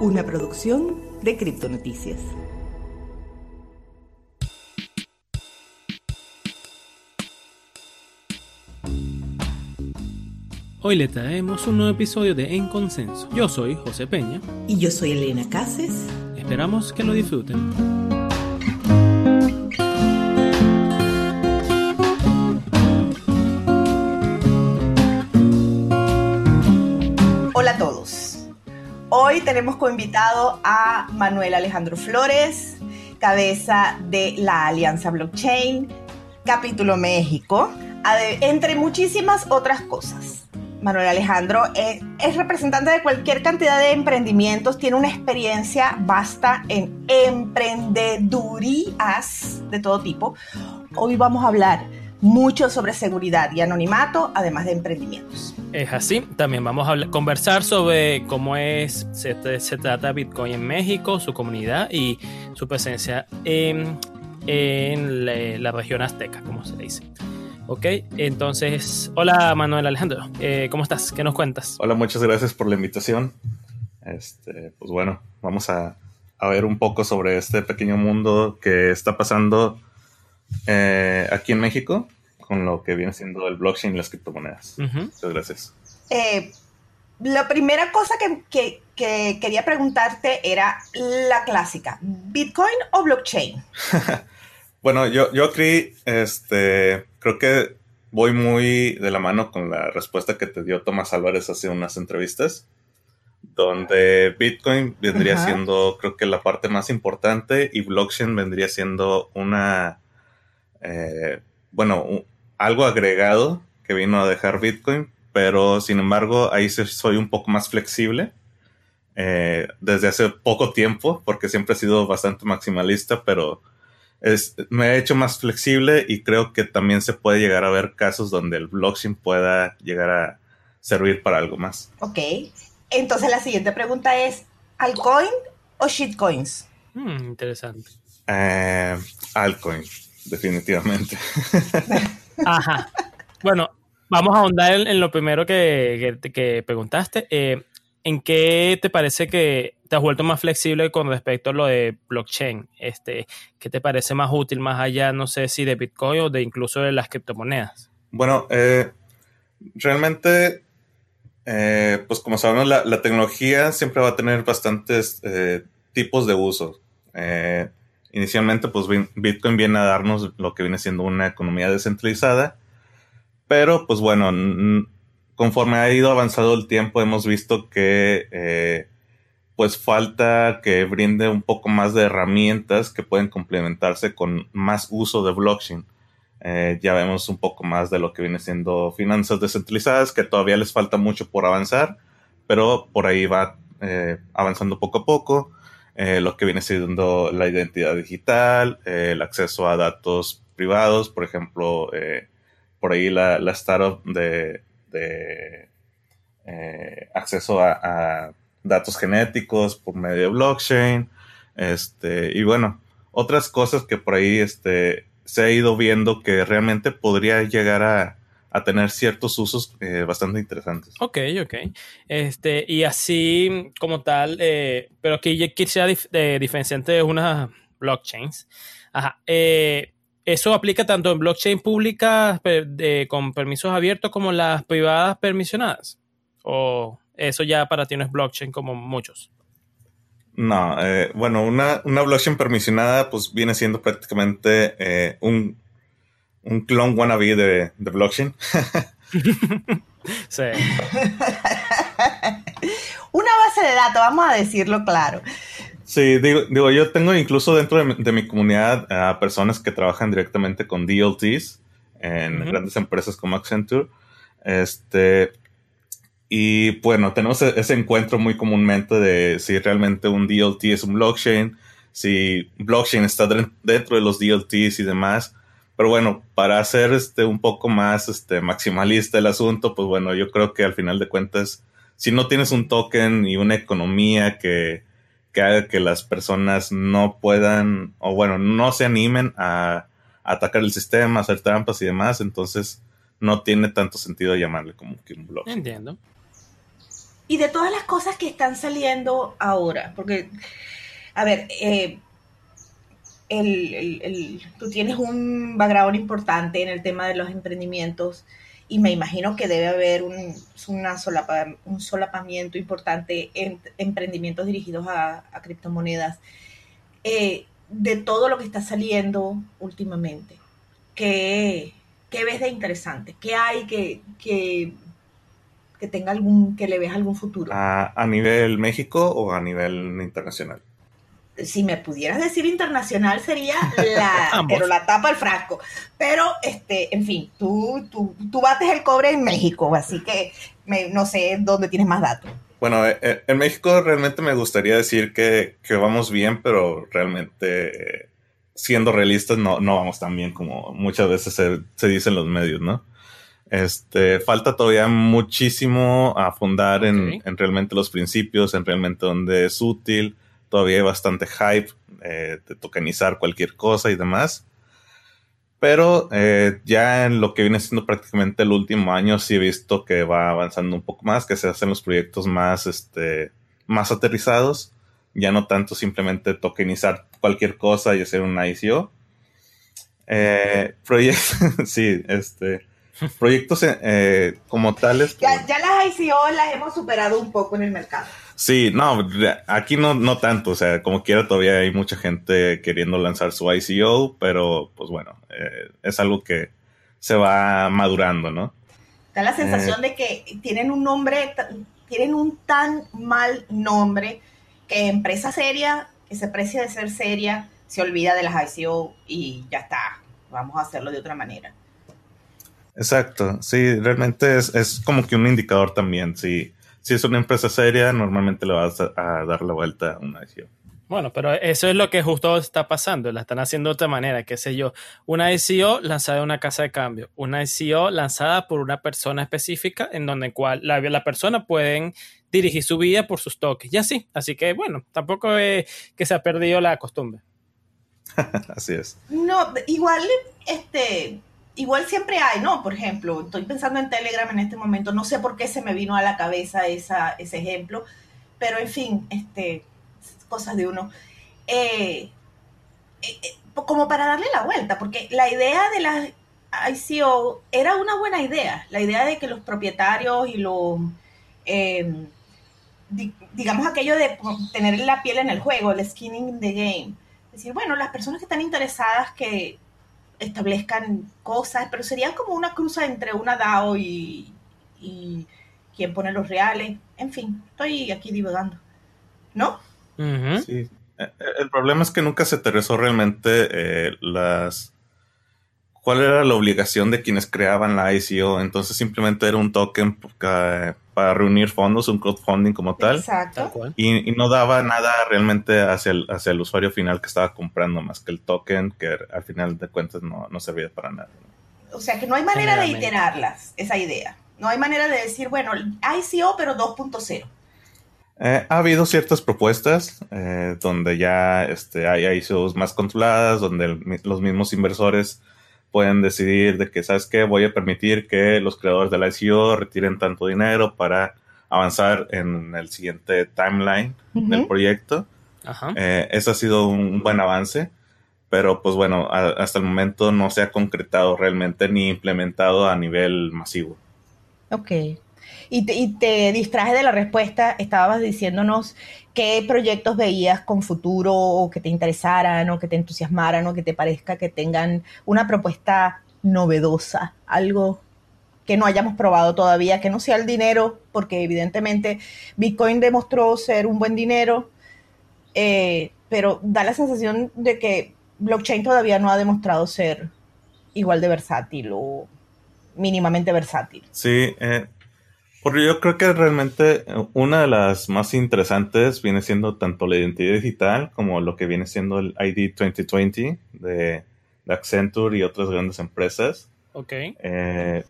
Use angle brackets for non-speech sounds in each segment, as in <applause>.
una producción de Criptonoticias. Hoy le traemos un nuevo episodio de En Consenso. Yo soy José Peña. Y yo soy Elena Cases. Esperamos que lo disfruten. Hoy tenemos como invitado a Manuel Alejandro Flores, cabeza de la Alianza Blockchain, capítulo México, entre muchísimas otras cosas. Manuel Alejandro es, es, representante de cualquier cantidad de emprendimientos, tiene una experiencia vasta en emprendedurías de todo tipo. Hoy vamos a hablar mucho sobre seguridad y anonimato, además de emprendimientos. Es así, también vamos a conversar sobre cómo es, se, se, trata Bitcoin en México, su comunidad y su presencia en, en la, la región azteca, como se dice. Ok, entonces, hola Manuel Alejandro, eh, ¿cómo estás? ¿Qué nos cuentas? Hola, muchas gracias por la invitación. Este, pues bueno, vamos a, a ver un poco sobre este pequeño mundo que está pasando eh, aquí en México con lo que viene siendo el blockchain y las criptomonedas. Uh -huh. Muchas gracias. Eh, la primera cosa que, que, que, quería preguntarte era la clásica, ¿Bitcoin o blockchain? <laughs> bueno, yo, yo creí, este, creo que voy muy de la mano con la respuesta que te dio Tomás Álvarez hace unas entrevistas, donde Bitcoin vendría uh -huh. siendo, creo que la parte más importante y blockchain vendría siendo una, eh, bueno, un, algo agregado que vino a dejar Bitcoin, pero sin embargo ahí soy un poco más flexible. Eh, desde hace poco tiempo, porque siempre he sido bastante maximalista, pero es, me he hecho más flexible y creo que también se puede llegar a ver casos donde el blockchain pueda llegar a servir para algo más. Ok, entonces la siguiente pregunta es, ¿altcoin o shitcoins? Hmm, interesante. Eh, altcoin, definitivamente. <laughs> Ajá. Bueno, vamos a ahondar en, lo primero que, que, preguntaste. Eh, ¿En qué te parece que te has vuelto más flexible con respecto a lo de blockchain? Este, ¿Qué te parece más útil, más allá, no sé si de Bitcoin o de incluso de las criptomonedas? Bueno, eh, realmente, eh, pues como sabemos, la, la, tecnología siempre va a tener bastantes eh, tipos de uso. Eh, inicialmente, pues Bitcoin viene a darnos lo que viene siendo una economía descentralizada, pero pues bueno, conforme ha ido avanzado el tiempo, hemos visto que eh, pues falta que brinde un poco más de herramientas que pueden complementarse con más uso de blockchain. Eh, ya vemos un poco más de lo que viene siendo finanzas descentralizadas, que todavía les falta mucho por avanzar, pero por ahí va eh, avanzando poco a poco. Eh, lo que viene siendo la identidad digital, el acceso a datos privados, por ejemplo, por ahí la, startup de eh, acceso a, a, datos genéticos por medio de blockchain, este, y bueno, otras cosas que por ahí este, se ha ido viendo que realmente podría llegar a, a tener ciertos usos eh, bastante interesantes. Ok, ok. Este, y así como tal, eh, pero que quisiera dif eh, diferenciar entre unas blockchains. Ajá. ¿Eso aplica tanto en blockchain públicas de, con permisos abiertos como las privadas permisionadas? ¿O eso ya para ti no es blockchain como muchos? No, bueno, una, una, blockchain permisionada pues viene siendo prácticamente un, un clon wannabe de, de blockchain. sí. <laughs> una base de datos, vamos a decirlo claro. Sí, digo, digo, yo tengo incluso dentro de mi, de mi comunidad a uh, personas que trabajan directamente con DLTs en uh -huh. grandes empresas como Accenture. Este, y bueno, tenemos ese encuentro muy comúnmente de si realmente un DLT es un blockchain, si blockchain está dentro de los DLTs y demás. Pero bueno, para hacer este un poco más este, maximalista el asunto, pues bueno, yo creo que al final de cuentas, si no tienes un token y una economía que que haga que las personas no puedan, o bueno, no se animen a, a, atacar el sistema, a hacer trampas y demás, entonces no tiene tanto sentido llamarle como que un blog. Entiendo. y de todas las cosas que están saliendo ahora, porque, a ver, eh, tú tienes un background importante en el tema de los emprendimientos y me imagino que debe haber un, una un solapamiento importante en emprendimientos dirigidos a, criptomonedas. Eh, de todo lo que está saliendo últimamente, ¿qué, ves de interesante? ¿Qué hay que, que, tenga algún, que le veas algún futuro? ¿A, ¿A, nivel México o a nivel internacional? Si me pudieras decir internacional sería <laughs> la, pero la tapa del frasco. Pero, este, en fin, tú, tú, tú bates el cobre en México, así que no sé dónde tienes más datos. Bueno, eh, eh, en México realmente me gustaría decir que, vamos bien, pero realmente, siendo realistas, no, no vamos tan bien como muchas veces se, se dice en los medios, ¿no? Este, falta todavía muchísimo a fundar en, en realmente los principios, en realmente donde es útil todavía hay bastante hype eh, de tokenizar cualquier cosa y demás. Pero eh, ya en lo que viene siendo prácticamente el último año sí he visto que va avanzando un poco más, que se hacen los proyectos más, este, más aterrizados. Ya no tanto simplemente tokenizar cualquier cosa y hacer un ICO. Eh, proyectos, <laughs> sí, este, proyectos eh, como tales. Ya, pues ya las ICO las hemos superado un poco en el mercado. Sí, no, aquí no, no tanto, o sea, como quiera todavía hay mucha gente queriendo lanzar su ICO, pero pues bueno, eh, es algo que se va madurando, ¿no? Da la sensación eh. de que tienen un nombre, tienen un tan mal nombre que empresa seria, que se precia de ser seria, se olvida de las ICO y ya está, vamos a hacerlo de otra manera. Exacto, sí, realmente es, es como que un indicador también, sí si es una empresa seria, normalmente le vas a, dar la vuelta a una ICO. Bueno, pero eso es lo que justo está pasando. La están haciendo de otra manera, qué sé yo. Una ICO lanzada en una casa de cambio. Una ICO lanzada por una persona específica en donde cual la, la persona pueden dirigir su vida por sus toques. Y así. Así que, bueno, tampoco es que se ha perdido la costumbre. <laughs> así es. No, igual, este, igual siempre hay, ¿no? Por ejemplo, estoy pensando en Telegram en este momento, no sé por qué se me vino a la cabeza esa, ese ejemplo, pero en fin, este, cosas de uno. Eh, eh, eh, como para darle la vuelta, porque la idea de la ICO era una buena idea, la idea de que los propietarios y los, em, digamos aquello de tener la piel en el juego, el skinning in the game. Es decir, bueno, las personas que están interesadas que establezcan cosas, pero sería como una cruza entre una DAO y, y quien pone los reales. En fin, estoy aquí divagando. ¿No? Sí. Eh, el problema es que nunca se aterrizó realmente eh, las cuál era la obligación de quienes creaban la ICO. Entonces simplemente era un token para reunir fondos, un crowdfunding como tal. Exacto. Y, no daba nada realmente hacia el, hacia el usuario final que estaba comprando más que el token, que al final de cuentas no, no servía para nada. O sea que no hay manera de iterarlas, esa idea. No hay manera de decir, bueno, ICO pero 2.0. Eh, ha habido ciertas propuestas eh, donde ya este, hay ICOs más controladas, donde los mismos inversores pueden decidir de que, ¿sabes qué? Voy a permitir que los creadores de la ICO retiren tanto dinero para avanzar en el siguiente timeline del proyecto. Eh, eso ha sido un buen avance, pero pues bueno, hasta el momento no se ha concretado realmente ni implementado a nivel masivo. Ok. Y te, y te distraje de la respuesta, estabas diciéndonos qué proyectos veías con futuro o que te interesaran o que te entusiasmaran o que te parezca que tengan una propuesta novedosa, algo que no hayamos probado todavía, que no sea el dinero, porque evidentemente Bitcoin demostró ser un buen dinero, eh, pero da la sensación de que blockchain todavía no ha demostrado ser igual de versátil o mínimamente versátil. Sí, eh, porque yo creo que realmente eh, una de las más interesantes viene siendo tanto la identidad digital como lo que viene siendo el ID 2020 de, Accenture y otras grandes empresas. Ok. Eh,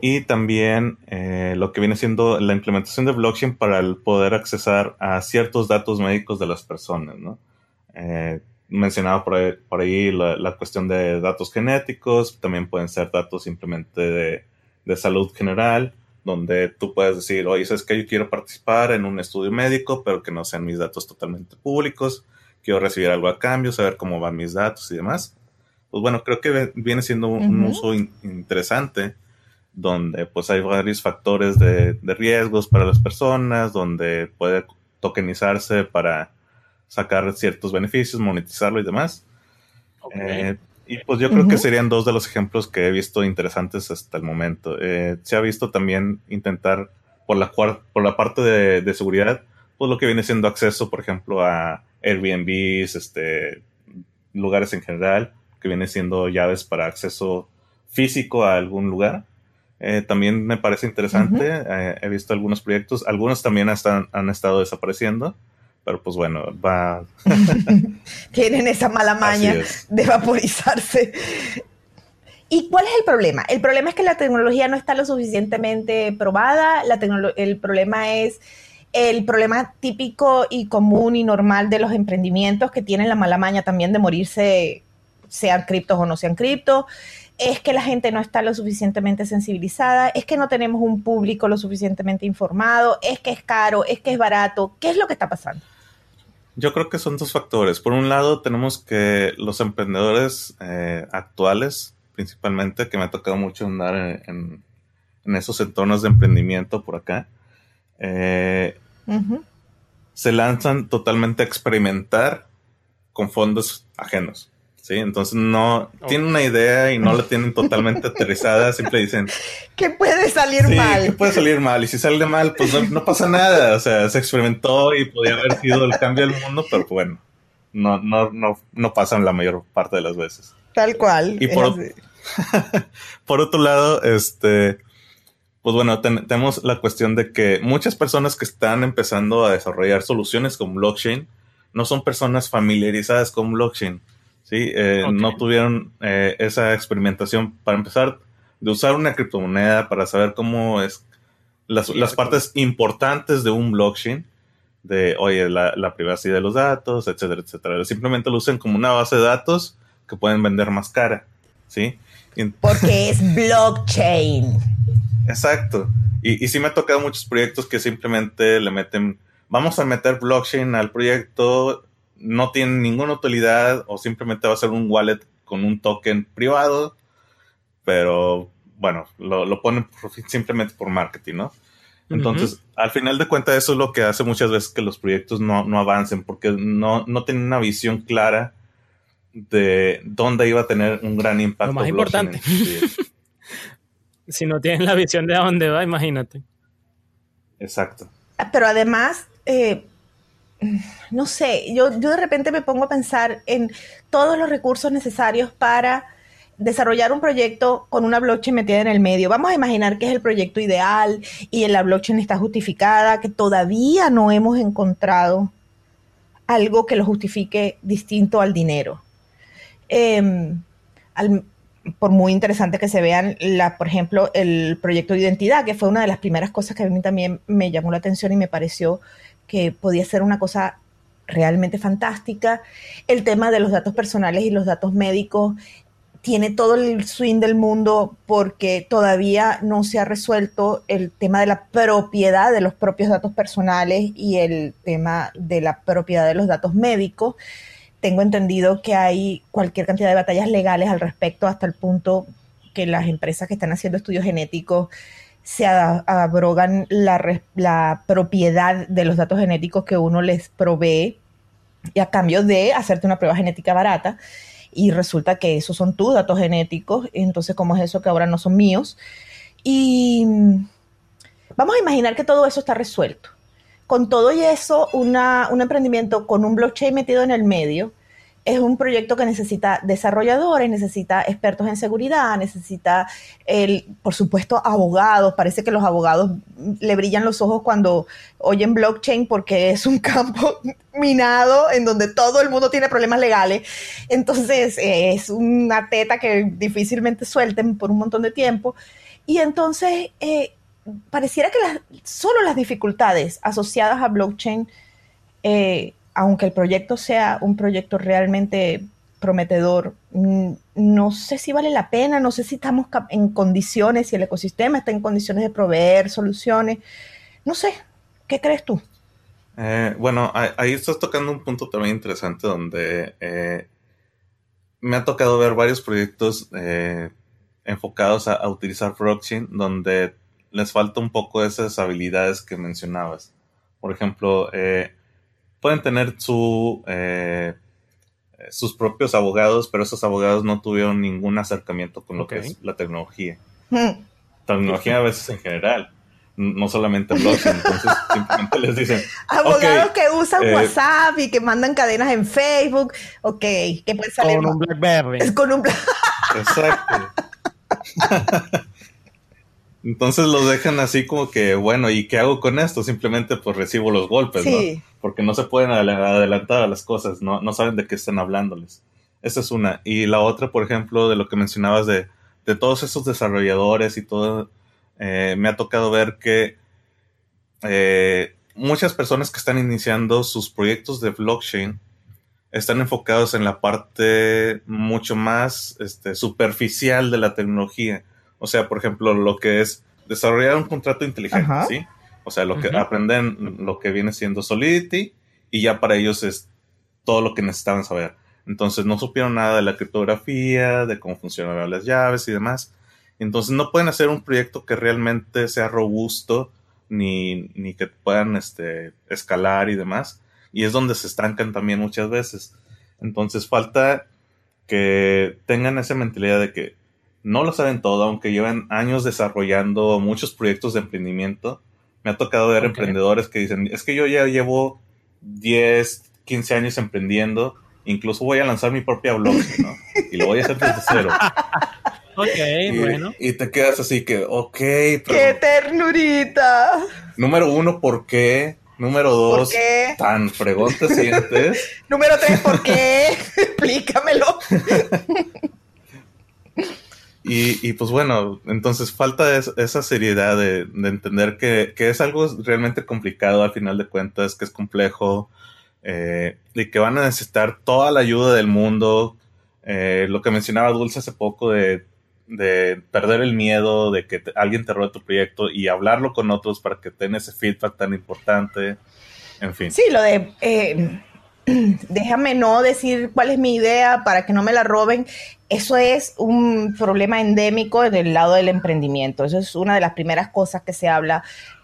y también eh, lo que viene siendo la implementación de blockchain para el poder accesar a ciertos datos médicos de las personas, ¿no? mencionaba por ahí, la, cuestión de datos genéticos, también pueden ser datos simplemente de, de salud general donde tú puedes decir, oye, es que yo quiero participar en un estudio médico, pero que no sean mis datos totalmente públicos, quiero recibir algo a cambio, saber cómo van mis datos y demás. Pues bueno, creo que viene siendo un, uso interesante donde pues hay varios factores de, de, riesgos para las personas, donde puede tokenizarse para sacar ciertos beneficios, monetizarlo y demás. Eh, y pues yo creo que serían dos de los ejemplos que he visto interesantes hasta el momento. Eh, se ha visto también intentar por la, por la parte de, de, seguridad, pues lo que viene siendo acceso, por ejemplo, a Airbnbs, este, lugares en general, que viene siendo llaves para acceso físico a algún lugar. Eh, también me parece interesante. he visto algunos proyectos, algunos también hasta han estado desapareciendo pero pues bueno, va. <laughs> Tienen esa mala maña de vaporizarse. ¿Y cuál es el problema? El problema es que la tecnología no está lo suficientemente probada. La el problema es el problema típico y común y normal de los emprendimientos que tienen la mala maña también de morirse, sean criptos o no sean criptos. Es que la gente no está lo suficientemente sensibilizada, es que no tenemos un público lo suficientemente informado, es que es caro, es que es barato. ¿Qué es lo que está pasando? Yo creo que son dos factores. Por un lado, tenemos que los emprendedores eh, actuales, principalmente, que me ha tocado mucho andar en, esos entornos de emprendimiento por acá, eh, se lanzan totalmente a experimentar con fondos ajenos. ¿Sí? Entonces no tienen una idea y no la tienen totalmente aterrizada, siempre dicen... <laughs> Que puede salir mal. Que puede salir mal y si sale mal, pues no, pasa nada, o sea, se experimentó y podía haber sido el cambio del mundo, pero bueno, no, no, no, no pasan la mayor parte de las veces. Tal cual. Y por, <laughs> por otro lado, este... Pues bueno, tenemos la cuestión de que muchas personas que están empezando a desarrollar soluciones con blockchain no son personas familiarizadas con blockchain. ¿Sí? Eh, no tuvieron eh, esa experimentación para empezar de usar una criptomoneda para saber cómo es las, partes importantes de un blockchain, de, oye, la, privacidad de los datos, etcétera, etcétera. Simplemente lo usan como una base de datos que pueden vender más cara, ¿sí? Porque <laughs> es blockchain. Exacto. Y, y sí me ha tocado muchos proyectos que simplemente le meten, vamos a meter blockchain al proyecto no tiene ninguna utilidad o simplemente va a ser un wallet con un token privado, pero bueno, lo, ponen simplemente por marketing, ¿no? Entonces, al final de cuentas, eso es lo que hace muchas veces que los proyectos no, avancen, porque no, no tienen una visión clara de dónde iba a tener un gran impacto. Lo más importante. <laughs> si no tienen la visión de a dónde va, imagínate. Exacto. Pero además, eh, no sé, yo, yo de repente me pongo a pensar en todos los recursos necesarios para desarrollar un proyecto con una blockchain metida en el medio. Vamos a imaginar que es el proyecto ideal y la blockchain está justificada, que todavía no hemos encontrado algo que lo justifique distinto al dinero. Em, por muy interesante que se vean, la, por ejemplo, el proyecto de identidad, que fue una de las primeras cosas que a mí también me llamó la atención y me pareció que podía ser una cosa realmente fantástica. El tema de los datos personales y los datos médicos tiene todo el swing del mundo porque todavía no se ha resuelto el tema de la propiedad de los propios datos personales y el tema de la propiedad de los datos médicos. Tengo entendido que hay cualquier cantidad de batallas legales al respecto hasta el punto que las empresas que están haciendo estudios genéticos se abrogan la, propiedad de los datos genéticos que uno les provee y a cambio de hacerte una prueba genética barata y resulta que esos son tus datos genéticos, entonces ¿cómo es eso que ahora no son míos? Y vamos a imaginar que todo eso está resuelto. Con todo y eso, un emprendimiento con un blockchain metido en el medio, es un proyecto que necesita desarrolladores, necesita expertos en seguridad, necesita, por supuesto, abogados. Parece que los abogados le brillan los ojos cuando oyen blockchain porque es un <laughs> campo minado en donde todo el mundo tiene problemas legales. Entonces es una teta que difícilmente suelten por un montón de tiempo. Y entonces eh, pareciera que solo las dificultades asociadas a blockchain eh, aunque el proyecto sea un proyecto realmente prometedor. No sé si vale la pena, no sé si estamos en condiciones, si el ecosistema está en condiciones de proveer soluciones. No sé, ¿qué crees tú? Eh, bueno, ahí estás tocando un punto también interesante donde eh, me ha tocado ver varios proyectos eh, enfocados a, utilizar blockchain donde les falta un poco esas habilidades que mencionabas. Por ejemplo, pueden tener su eh, sus propios abogados, pero esos abogados no tuvieron ningún acercamiento con lo que es la tecnología. Hmm. Tecnología a veces en general, no solamente blockchain, entonces <laughs> simplemente les dicen... Abogados que usan eh, WhatsApp y que mandan cadenas en Facebook, ok, que puede salir... Con un BlackBerry. Con un <laughs> Exacto. <laughs> Entonces los dejan así como que, bueno, ¿y qué hago con esto? Simplemente pues recibo los golpes, ¿no? Porque no se pueden adelantar a las cosas, ¿no? No saben de qué están hablándoles. Esa es una. Y la otra, por ejemplo, de lo que mencionabas de, de todos esos desarrolladores y todo, eh, me ha tocado ver que eh, muchas personas que están iniciando sus proyectos de blockchain están enfocados en la parte mucho más este, superficial de la tecnología o sea, por ejemplo, lo que es desarrollar un contrato inteligente, ¿sí? O sea, lo que aprenden lo que viene siendo Solidity y ya para ellos es todo lo que necesitaban saber. Entonces no supieron nada de la criptografía, de cómo funcionan las llaves y demás. Entonces no pueden hacer un proyecto que realmente sea robusto ni, ni que puedan este, escalar y demás. Y es donde se estancan también muchas veces. Entonces falta que tengan esa mentalidad de que no lo saben todo, aunque llevan años desarrollando muchos proyectos de emprendimiento. Me ha tocado ver emprendedores que dicen, es que yo ya llevo 10, 15 años emprendiendo, incluso voy a lanzar mi propia blog, ¿no? <laughs> Y lo voy a hacer desde cero. Ok, y, bueno. Y te quedas así que, ok. ¡Qué ternurita! Número uno, ¿por qué? Número dos, qué? tan fregón te sientes. <laughs> Número tres, ¿por qué? <laughs> Explícamelo. Y, pues bueno, entonces falta esa seriedad de, entender que, es algo realmente complicado al final de cuentas, que es complejo eh, y que van a necesitar toda la ayuda del mundo. Eh, lo que mencionaba Dulce hace poco de, perder el miedo de que alguien te robe tu proyecto y hablarlo con otros para que tengan ese feedback tan importante. En fin. Sí, lo de eh, <clears throat> déjame no decir cuál es mi idea para que no me la roben. Eso es un problema endémico del lado del emprendimiento. Eso es una de las primeras cosas que se habla,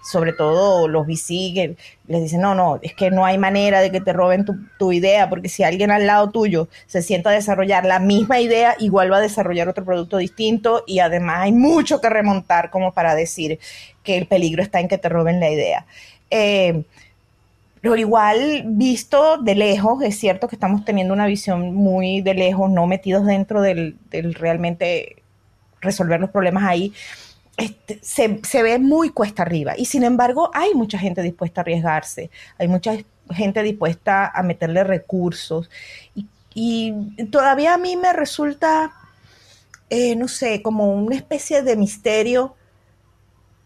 sobre todo los VC, que les dicen, no, no, es que no hay manera de que te roben tu, idea, porque si alguien al lado tuyo se sienta a desarrollar la misma idea, igual va a desarrollar otro producto distinto y además hay mucho que remontar como para decir que el peligro está en que te roben la idea. Eh, pero igual, visto de lejos, es cierto que estamos teniendo una visión muy de lejos, no metidos dentro del, realmente resolver los problemas ahí. Este, se, ve muy cuesta arriba. Y sin embargo, hay mucha gente dispuesta a arriesgarse, hay mucha gente dispuesta a meterle recursos. Y, todavía a mí me resulta, eh, no sé, como una especie de misterio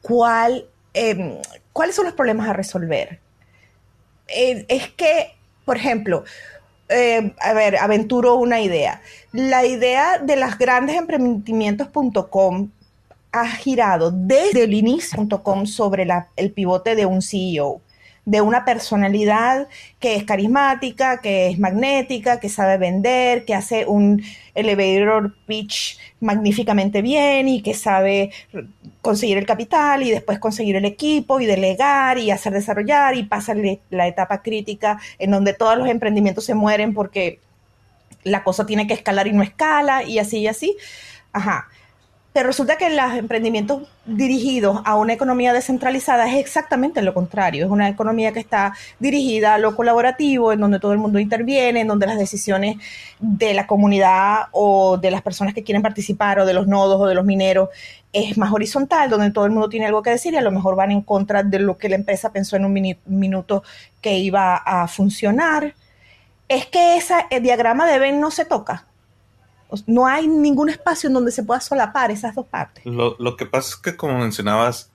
cuál, em, cuáles son los problemas a resolver. Eh, es que, por ejemplo, eh, a ver, aventuro una idea. La idea de las grandes emprendimientos.com ha girado desde el inicio.com sobre el pivote de un CEO de una personalidad que es carismática, que es magnética, que sabe vender, que hace un elevator pitch magníficamente bien y que sabe conseguir el capital y después conseguir el equipo y delegar y hacer desarrollar y pasa la etapa crítica en donde todos los emprendimientos se mueren porque la cosa tiene que escalar y no escala y así y así. Ajá. Pero resulta que los emprendimientos dirigidos a una economía descentralizada es exactamente lo contrario. Es una economía que está dirigida a lo colaborativo, en donde todo el mundo interviene, en donde las decisiones de la comunidad o de las personas que quieren participar o de los nodos o de los mineros es más horizontal, donde todo el mundo tiene algo que decir y a lo mejor van en contra de lo que la empresa pensó en un minuto que iba a funcionar. Es que ese diagrama de Venn no se toca no hay ningún espacio en donde se pueda solapar esas dos partes. Lo, que pasa es que, como mencionabas,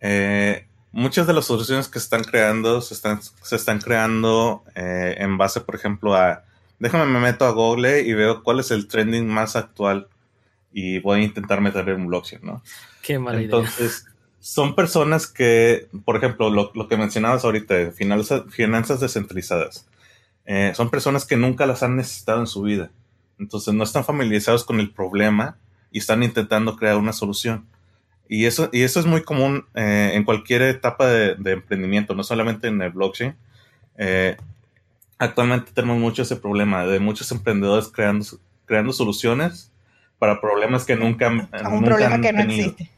eh, muchas de las soluciones que están creando se están, se están creando eh, en base, por ejemplo, a déjame me meto a Google y veo cuál es el trending más actual y voy a intentar meterle un blockchain, ¿no? Qué mala Entonces, son personas que, por ejemplo, lo, que mencionabas ahorita, finanzas, finanzas descentralizadas, eh, son personas que nunca las han necesitado en su vida. Entonces, no están familiarizados con el problema y están intentando crear una solución. Y eso, y eso es muy común eh, en cualquier etapa de, emprendimiento, no solamente en el blockchain. Eh, actualmente tenemos mucho ese problema de muchos emprendedores creando, creando soluciones para problemas que nunca, un problema que no existe.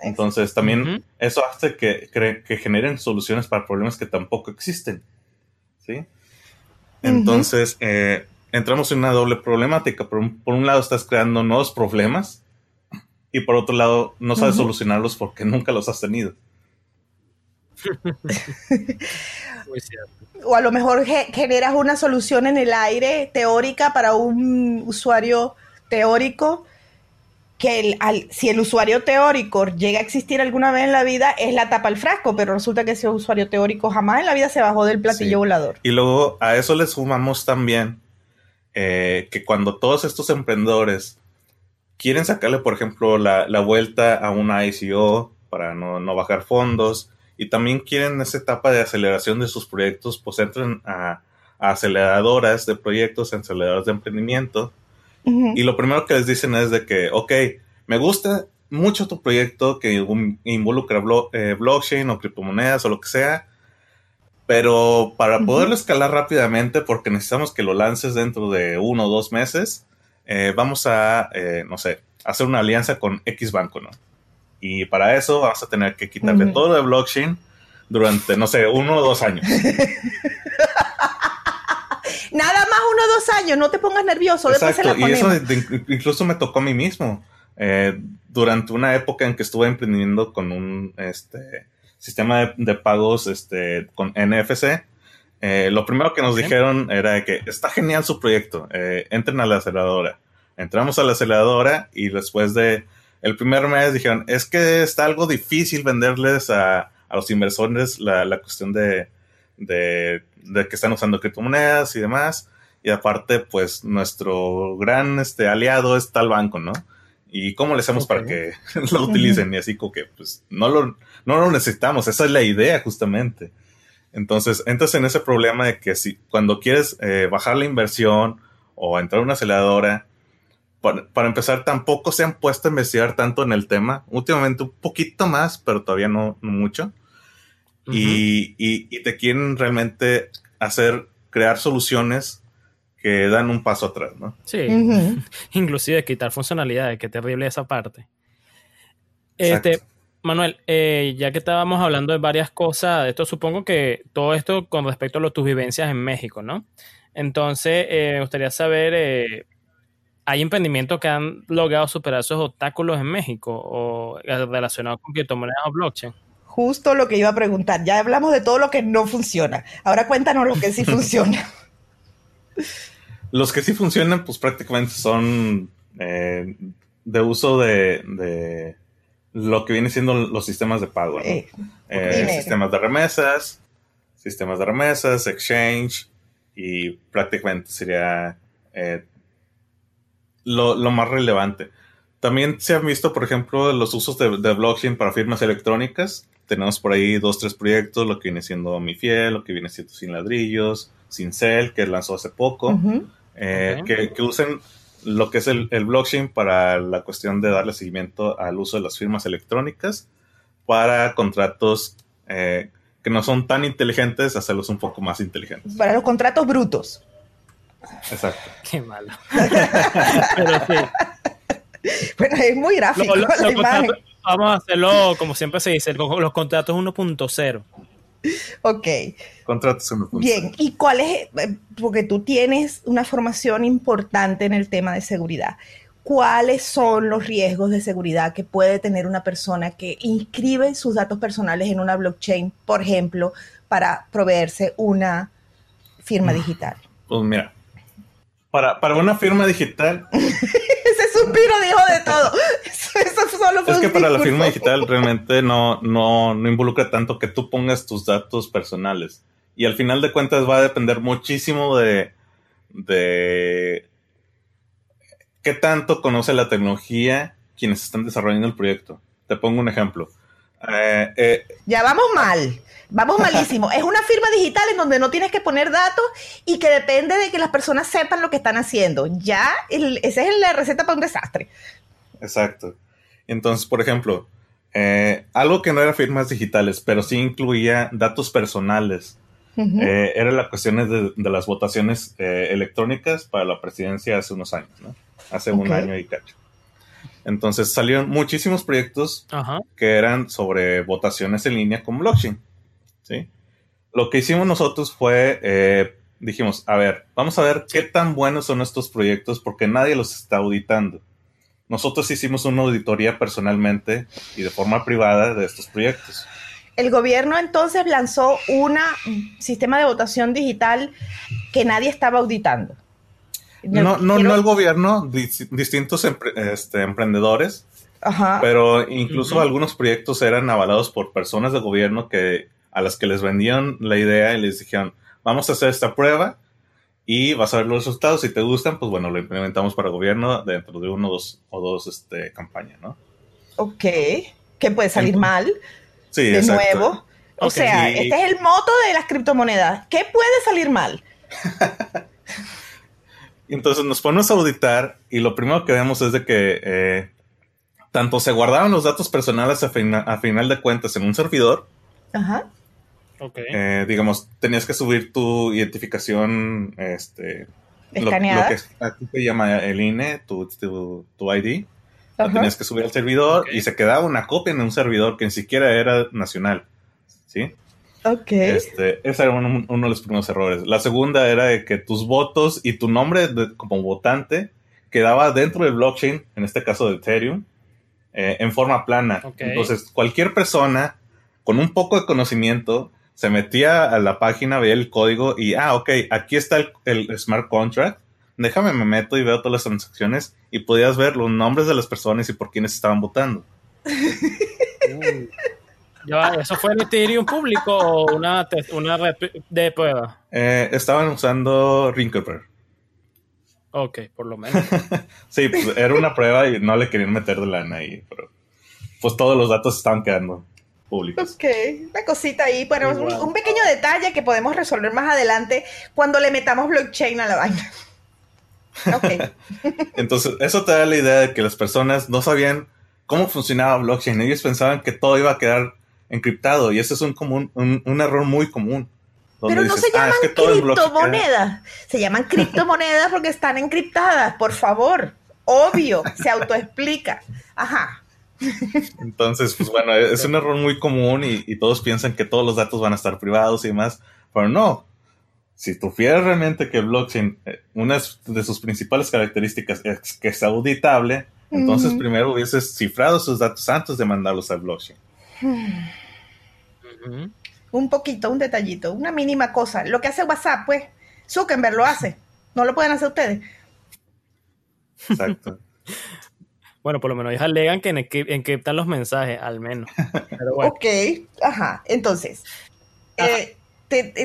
Entonces también eso hace que, que, generen soluciones para problemas que tampoco existen. ¿Sí? Entonces, eh, entramos en una doble problemática. Por un, por un, lado estás creando nuevos problemas y por otro lado no sabes solucionarlos porque nunca los has tenido. <laughs> o a lo mejor generas una solución en el aire teórica para un usuario teórico que si el usuario teórico llega a existir alguna vez en la vida es la tapa al frasco, pero resulta que ese usuario teórico jamás en la vida se bajó del platillo volador. Y luego a eso le sumamos también eh, que cuando todos estos emprendedores quieren sacarle, por ejemplo, la, vuelta a una ICO para no, bajar fondos y también quieren esa etapa de aceleración de sus proyectos, pues entran a, a aceleradoras de proyectos, aceleradoras de emprendimiento y lo primero que les dicen es de que, ok, me gusta mucho tu proyecto que involucra eh, blockchain o criptomonedas o lo que sea, pero para poderlo escalar rápidamente, porque necesitamos que lo lances dentro de uno o dos meses, eh, vamos a, eh, no sé, hacer una alianza con X banco, ¿no? Y para eso vamos a tener que quitarle todo de blockchain durante, no sé, uno o dos años. <laughs> Nada más uno o dos años, no te pongas nervioso. Exacto, y eso incluso me tocó a mí mismo. Eh, durante una época en que estuve emprendiendo con un este, sistema de, pagos este, con NFC, eh, lo primero que nos dijeron era que está genial su proyecto, eh, entren a la aceleradora. Entramos a la aceleradora y después de el primer mes dijeron, es que está algo difícil venderles a, los inversores la, la cuestión de, de de que están usando criptomonedas y demás. Y aparte, pues nuestro gran este, aliado es tal banco, ¿no? ¿Y cómo le hacemos para que <laughs> lo utilicen? Y así como que, pues, no lo, no lo necesitamos. Esa es la idea, justamente. Entonces, entras en ese problema de que si cuando quieres eh, bajar la inversión o entrar a una aceleradora, para, empezar, tampoco se han puesto a investigar tanto en el tema. Últimamente un poquito más, pero todavía no mucho y, te quieren realmente hacer, crear soluciones que dan un paso atrás, ¿no? Sí, <laughs> inclusive quitar funcionalidades, qué terrible esa parte. Este, Manuel, eh, ya que estábamos hablando de varias cosas, esto supongo que todo esto con respecto a tus vivencias en México, ¿no? Entonces, eh, me gustaría saber, eh, ¿hay emprendimientos que han logrado superar esos obstáculos en México o relacionados con criptomonedas o blockchain? justo lo que iba a preguntar. Ya hablamos de todo lo que no funciona. Ahora cuéntanos lo que sí <laughs> funciona. Los que sí funcionan, pues prácticamente son eh, de uso de, lo que viene siendo los sistemas de pago. Eh, sistemas de remesas, sistemas de remesas, exchange y prácticamente sería eh, lo, más relevante. También se han visto, por ejemplo, los usos de, de blockchain para firmas electrónicas tenemos por ahí dos, tres proyectos, lo que viene siendo Mi Fiel, lo que viene siendo Sin Ladrillos, Sin Cell, que lanzó hace poco, eh, que, usen lo que es el, blockchain para la cuestión de darle seguimiento al uso de las firmas electrónicas para contratos eh, que no son tan inteligentes, hacerlos un poco más inteligentes. Para los contratos brutos. Exacto. Qué malo. <laughs> Bueno, es muy gráfico la imagen. Vamos a hacerlo como siempre se dice, los contratos 1.0. <laughs> Ok. Contratos 1.0. Bien, ¿y cuál es? Eh, porque tú tienes una formación importante en el tema de seguridad. ¿Cuáles son los riesgos de seguridad que puede tener una persona que inscribe sus datos personales en una blockchain, por ejemplo, para proveerse una firma mm. digital? Pues mira, para, para una firma digital. <laughs> Suspiro dijo de todo. <laughs> Eso, solo fue es que para la firma digital <laughs> realmente no, no, no involucra tanto que tú pongas tus datos personales. Y al final de cuentas va a depender muchísimo de, de qué tanto conoce la tecnología quienes están desarrollando el proyecto. Te pongo un ejemplo. Eh, eh, ya vamos mal. Vamos malísimo. es una firma digital en donde no tienes que poner datos y que depende de que las personas sepan lo que están haciendo. Ya, esa es la receta para un desastre. Exacto. Entonces, por ejemplo, eh, algo que no era firmas digitales, pero sí incluía datos personales. Eh, era la cuestión de, las votaciones eh, electrónicas para la presidencia hace unos años, ¿no? Hace un año y cacho. Entonces salieron muchísimos proyectos que eran sobre votaciones en línea con blockchain. ¿sí? Lo que hicimos nosotros fue, dijimos, a ver, vamos a ver qué tan buenos son estos proyectos porque nadie los está auditando. Nosotros hicimos una auditoría personalmente y de forma privada de estos proyectos. El gobierno entonces lanzó un sistema de votación digital que nadie estaba auditando. No, no, no el gobierno, distintos este, emprendedores, pero incluso algunos proyectos eran avalados por personas del gobierno que a las que les vendían la idea y les dijeron, vamos a hacer esta prueba y vas a ver los resultados. Si te gustan, pues bueno, lo implementamos para el gobierno dentro de uno dos, o dos este, campañas, ¿no? Ok, que puede salir mal. Sí, de nuevo. O sea, este es el moto de las criptomonedas. ¿Qué puede salir mal? <laughs> Entonces nos ponemos a auditar y lo primero que vemos es de que eh, tanto se guardaban los datos personales a, a final de cuentas en un servidor, Ajá. Eh, digamos, tenías que subir tu identificación, este, lo, que aquí se llama el INE, tu, tu, ID, lo tenías que subir al servidor y se quedaba una copia en un servidor que ni siquiera era nacional, ¿sí? Ok. Este, ese era uno, de los primeros errores. La segunda era de que tus votos y tu nombre como votante quedaba dentro del blockchain, en este caso de Ethereum, eh, en forma plana. Entonces, cualquier persona con un poco de conocimiento se metía a la página, veía el código y, ah, ok, aquí está el, smart contract. Déjame, me meto y veo todas las transacciones y podías ver los nombres de las personas y por quiénes estaban votando. <laughs> ¿Eso fue en Ethereum público o una, una de prueba? Eh, estaban usando Rinkelberg. Ok, por lo menos. <laughs> sí, pues, era una prueba y no le querían meter de lana ahí, pero pues todos los datos estaban quedando públicos. Ok, una cosita ahí, bueno, un, pequeño detalle que podemos resolver más adelante cuando le metamos blockchain a la vaina. Ok. <laughs> Entonces, eso te da la idea de que las personas no sabían cómo funcionaba blockchain. Ellos pensaban que todo iba a quedar encriptado y eso es un, común, un, error muy común. Pero no se ah, llaman criptomonedas. Se llaman criptomonedas porque están encriptadas, por favor. Obvio, se autoexplica. Ajá. Entonces, pues bueno, es un error muy común y, todos piensan que todos los datos van a estar privados y demás, pero no. Si tuvieras realmente que blockchain, eh, una de sus principales características es que es auditable, entonces primero hubieses cifrado sus datos antes de mandarlos al blockchain. Un poquito, un detallito, una mínima cosa. Lo que hace WhatsApp, pues, Zuckerberg lo hace. No lo pueden hacer ustedes. Exacto. <laughs> Bueno, por lo menos ellos alegan que encriptan los mensajes, al menos. Ok, ajá. Entonces, eh,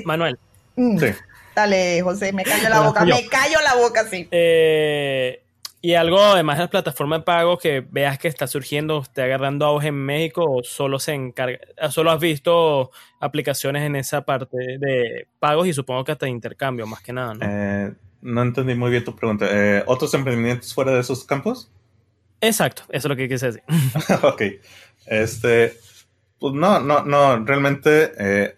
Manuel. Mm, sí. Dale, José, me callo la boca, me callo la boca, sí. Eh, y algo además de las plataformas de pago que veas que está surgiendo, está agarrando auge en México o solo se encarga, solo has visto aplicaciones en esa parte de pagos y supongo que hasta de intercambio, más que nada, ¿no? Eh, no entendí muy bien tu pregunta. ¿Otros emprendimientos fuera de esos campos? Exacto, eso es lo que quise decir. <laughs> ok. Este, pues no, no, no, realmente eh,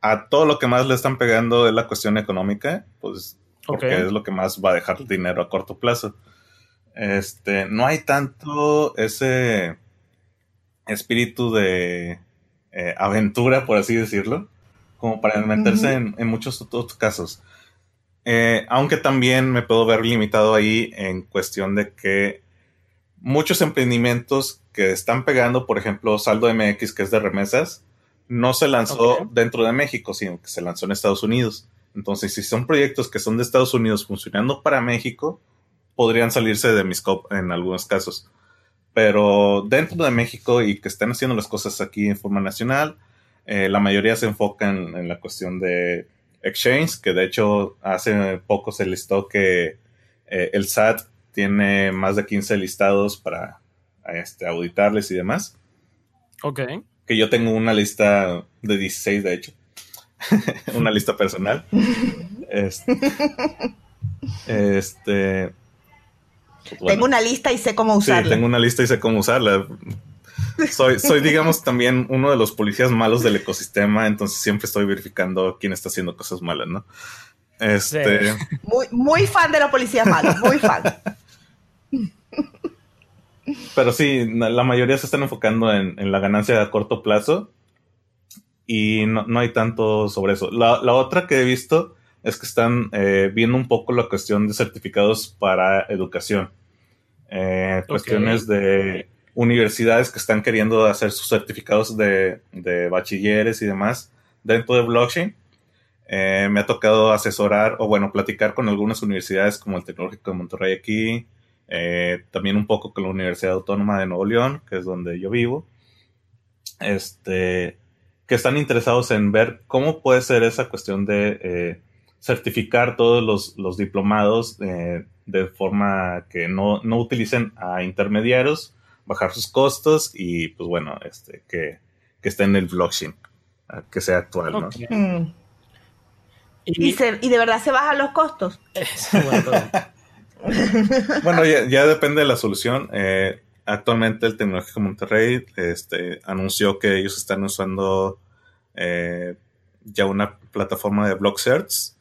a todo lo que más le están pegando es la cuestión económica, pues porque es lo que más va a dejar dinero a corto plazo. Este, no hay tanto ese espíritu de eh, aventura, por así decirlo, como para meterse en, muchos otros casos. Eh, aunque también me puedo ver limitado ahí en cuestión de que muchos emprendimientos que están pegando, por ejemplo, Saldo MX, que es de remesas, no se lanzó dentro de México, sino que se lanzó en Estados Unidos. Entonces, si son proyectos que son de Estados Unidos funcionando para México, podrían salirse de mi scope en algunos casos. Pero dentro de México y que están haciendo las cosas aquí en forma nacional, eh, la mayoría se enfocan en la cuestión de exchange, que de hecho hace poco se listó que eh, el SAT tiene más de 15 listados para este, auditarles y demás. Ok. Que yo tengo una lista de 16, de hecho. <laughs> una lista personal. <laughs> este, este tengo una lista y sé cómo usarla. Sí, tengo una lista y sé cómo usarla. Soy, soy, digamos, también uno de los policías malos del ecosistema, entonces siempre estoy verificando quién está haciendo cosas malas, ¿no? Este. Muy, muy fan de la policía malos, muy fan. Pero sí, la mayoría se están enfocando en, la ganancia a corto plazo y no, hay tanto sobre eso. La, otra que he visto es que están eh, viendo un poco la cuestión de certificados para educación. Eh, cuestiones de universidades que están queriendo hacer sus certificados de, de bachilleres y demás dentro de blockchain. Eh, me ha tocado asesorar o bueno, platicar con algunas universidades como el Tecnológico de Monterrey aquí, eh, también un poco con la Universidad Autónoma de Nuevo León, que es donde yo vivo, este, que están interesados en ver cómo puede ser esa cuestión de eh, certificar todos los, diplomados de forma que no, utilicen a intermediarios, bajar sus costos y pues bueno, este, que, que esté en el blockchain, que sea actual, ¿no? Mm. Y, de verdad se bajan los costos. <laughs> bueno, ya, depende de la solución. Eh, actualmente el Tecnológico Monterrey este, anunció que ellos están usando eh, ya una plataforma de block search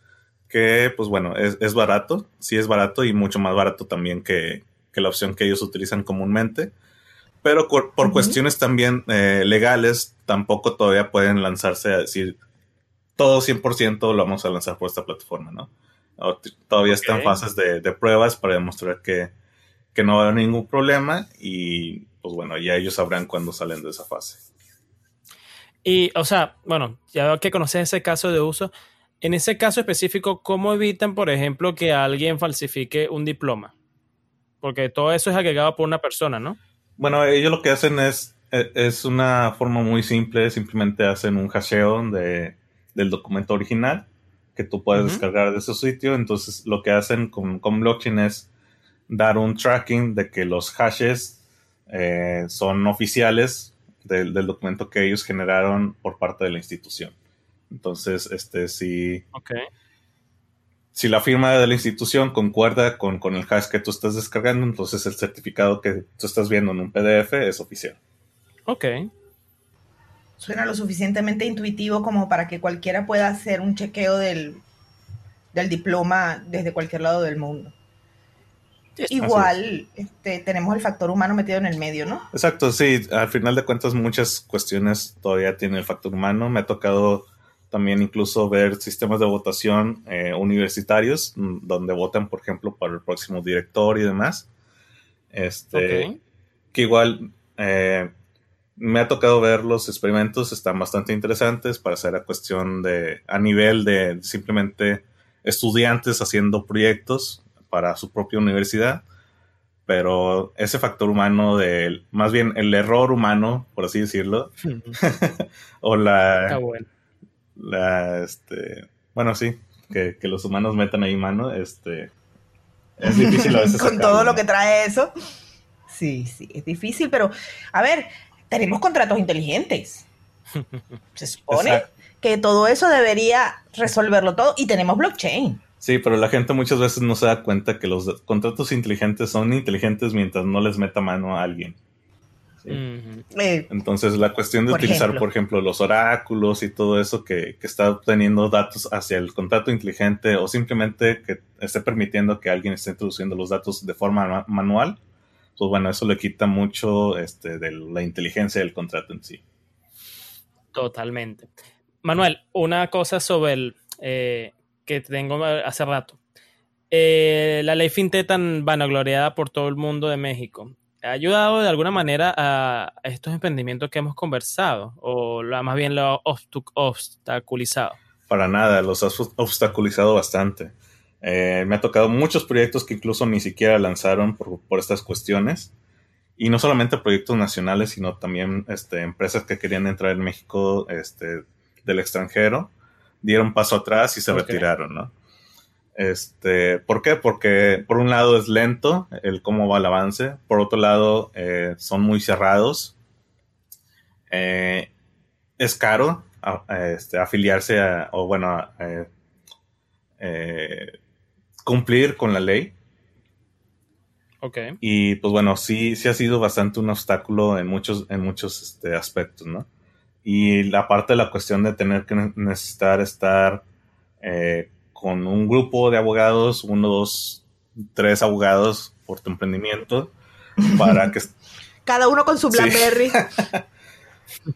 que, pues bueno, es, barato, sí es barato y mucho más barato también que, la opción que ellos utilizan comúnmente. Pero por, cuestiones también eh, legales, tampoco todavía pueden lanzarse a decir, todo 100% lo vamos a lanzar por esta plataforma, ¿no? Todavía están fases de, pruebas para demostrar que, no va a haber ningún problema y pues bueno, ya ellos sabrán cuándo salen de esa fase. Y, o sea, bueno, ya que conoces ese caso de uso, en ese caso específico, ¿cómo evitan, por ejemplo, que alguien falsifique un diploma? Porque todo eso es agregado por una persona, ¿no? Bueno, ellos lo que hacen es, e, es una forma muy simple, simplemente hacen un hasheo de, del documento original que tú puedes descargar de ese sitio. Entonces, lo que hacen con, con blockchain es dar un tracking de que los hashes eh, son oficiales del, documento que ellos generaron por parte de la institución. Entonces, este, si, si la firma de la institución concuerda con, con, el hash que tú estás descargando, entonces el certificado que tú estás viendo en un PDF es oficial. Ok suena lo suficientemente intuitivo como para que cualquiera pueda hacer un chequeo del, diploma desde cualquier lado del mundo. Igual este, tenemos el factor humano metido en el medio, ¿no? Exacto, sí. Al final de cuentas muchas cuestiones todavía tiene el factor humano. Me ha tocado también incluso ver sistemas de votación eh, universitarios mm, donde votan, por ejemplo, para el próximo director y demás. Este, que igual eh, me ha tocado ver los experimentos, están bastante interesantes para hacer a cuestión de, a nivel de simplemente estudiantes haciendo proyectos para su propia universidad, pero ese factor humano de, más bien el error humano, por así decirlo, <laughs> o la, bueno. La, este, bueno, sí, que, los humanos metan ahí mano, este, es difícil a veces. <laughs> Con todo lo que trae eso. Sí, sí, es difícil, pero a ver, tenemos contratos inteligentes. Se supone que todo eso debería resolverlo todo y tenemos blockchain. Sí, pero la gente muchas veces no se da cuenta que los contratos inteligentes son inteligentes mientras no les meta mano a alguien. Eh, Entonces, la cuestión de utilizar, por ejemplo, los oráculos y todo eso que, está obteniendo datos hacia el contrato inteligente o simplemente que esté permitiendo que alguien esté introduciendo los datos de forma manual, pues bueno, eso le quita mucho este, de la inteligencia del contrato en sí. Totalmente. Manuel, una cosa sobre el eh, que tengo hace rato. Eh, la ley FinTech tan vanagloriada por todo el mundo de México, ¿ha ayudado de alguna manera a estos emprendimientos que hemos conversado? ¿O más bien lo ha obstaculizado? Para nada, los ha obstaculizado bastante. Eh, me ha tocado muchos proyectos que incluso ni siquiera lanzaron por, estas cuestiones. Y no solamente proyectos nacionales, sino también este, empresas que querían entrar en México este, del extranjero, dieron paso atrás y se retiraron, ¿no? Este, ¿Por qué? Porque por un lado es lento el cómo va el avance, por otro lado eh, son muy cerrados, eh, es caro este, afiliarse a, o bueno, eh, cumplir con la ley. Ok. Y pues bueno, sí, sí ha sido bastante un obstáculo en muchos, en muchos este, aspectos, ¿no? Y la parte de la cuestión de tener que necesitar estar con un grupo de abogados, uno, dos, tres abogados por tu emprendimiento, para que... Cada uno con su Blackberry.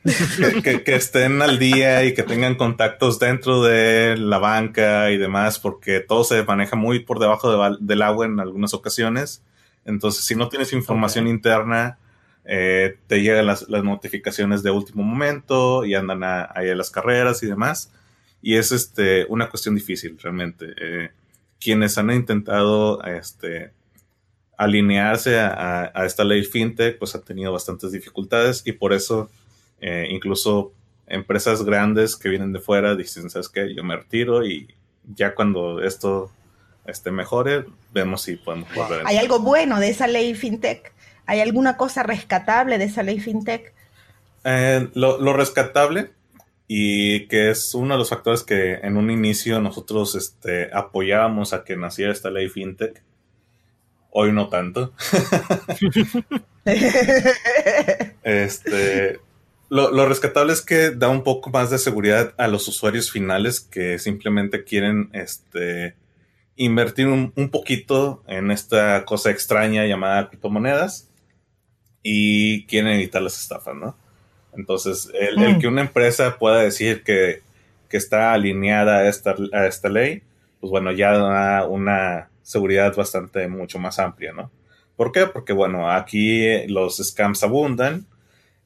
<laughs> que, estén al día y que tengan contactos dentro de la banca y demás, porque todo se maneja muy por debajo del agua en algunas ocasiones. Entonces, si no tienes información interna, eh, te llegan las, notificaciones de último momento y andan ahí a las carreras y demás y es este, una cuestión difícil realmente. Eh, quienes han intentado este, alinearse a, esta ley fintech, pues han tenido bastantes dificultades y por eso eh, incluso empresas grandes que vienen de fuera dicen, ¿sabes qué? Yo me retiro y ya cuando esto esté mejore, vemos si podemos volver. ¿Hay algo bueno de esa ley fintech? ¿Hay alguna cosa rescatable de esa ley fintech? Eh, lo, lo, rescatable y que es uno de los factores que en un inicio nosotros este, apoyábamos a que naciera esta ley fintech. Hoy no tanto. <laughs> este, lo, rescatable es que da un poco más de seguridad a los usuarios finales que simplemente quieren este, invertir un, un poquito en esta cosa extraña llamada criptomonedas y quieren evitar las estafas, ¿no? Entonces, el, mm. que una empresa pueda decir que, está alineada a esta, a esta ley, pues bueno, ya da una seguridad bastante mucho más amplia, ¿no? ¿Por qué? Porque bueno, aquí los scams abundan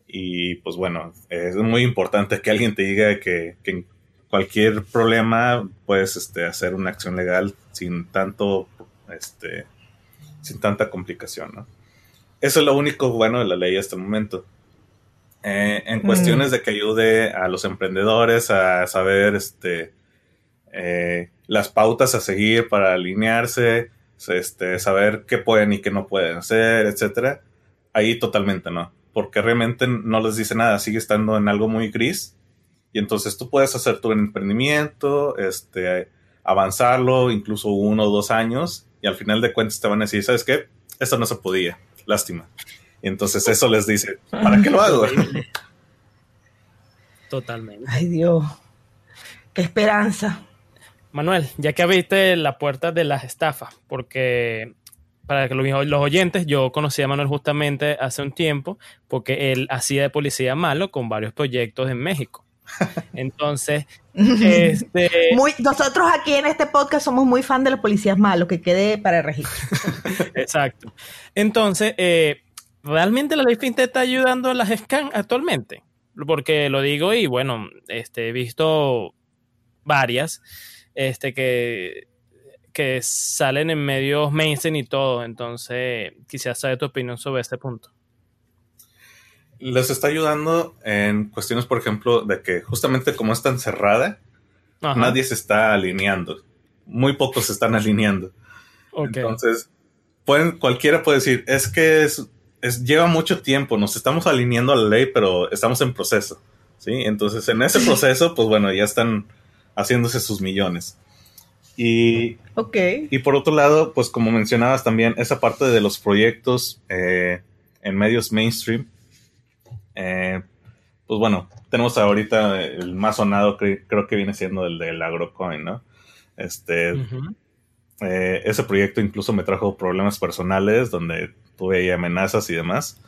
y pues bueno, es muy importante que alguien te diga que, que en cualquier problema puedes este, hacer una acción legal sin tanto, este, sin tanta complicación, ¿no? Eso es lo único bueno de la ley hasta el momento. Eh, en cuestiones mm. de que ayude a los emprendedores a saber este, eh, las pautas a seguir para alinearse, este, saber qué pueden y qué no pueden hacer, etcétera. Ahí totalmente no, porque realmente no les dice nada, sigue estando en algo muy gris. Y entonces tú puedes hacer tu emprendimiento, este, avanzarlo incluso uno o dos años, y al final de cuentas te van a decir, ¿sabes qué? Esto no se podía, lástima. Y entonces eso les dice, ¿para qué lo hago? <laughs> Totalmente. Ay Dios, qué esperanza. Manuel, ya que abriste la puerta de las estafas, porque para que los oyentes, yo conocí a Manuel justamente hace un tiempo, porque él hacía de policía malo con varios proyectos en México. <laughs> Entonces, <laughs> este... muy, nosotros aquí en este podcast somos muy fan de los policías malos, que quede para el registro. Exacto. Entonces, eh, ¿realmente la ley fintech está ayudando a las scans actualmente? Porque lo digo y bueno, este, he visto varias este, que, que salen en medios mainstream y todo. Entonces, quisiera saber tu opinión sobre este punto. Les está ayudando en cuestiones, por ejemplo, de que justamente como es tan cerrada, nadie se está alineando. Muy pocos se están alineando. Entonces, pueden, cualquiera puede decir, es que es lleva mucho tiempo, nos estamos alineando a la ley, pero estamos en proceso, ¿sí? Entonces, en ese proceso, pues bueno, ya están haciéndose sus millones. Y, okay. y por otro lado, pues como mencionabas también, esa parte de los proyectos eh, en medios mainstream, eh, pues bueno, tenemos ahorita el más sonado, creo que viene siendo el del agrocoin, ¿no? Este, eh, ese proyecto incluso me trajo problemas personales donde tuve ahí amenazas y demás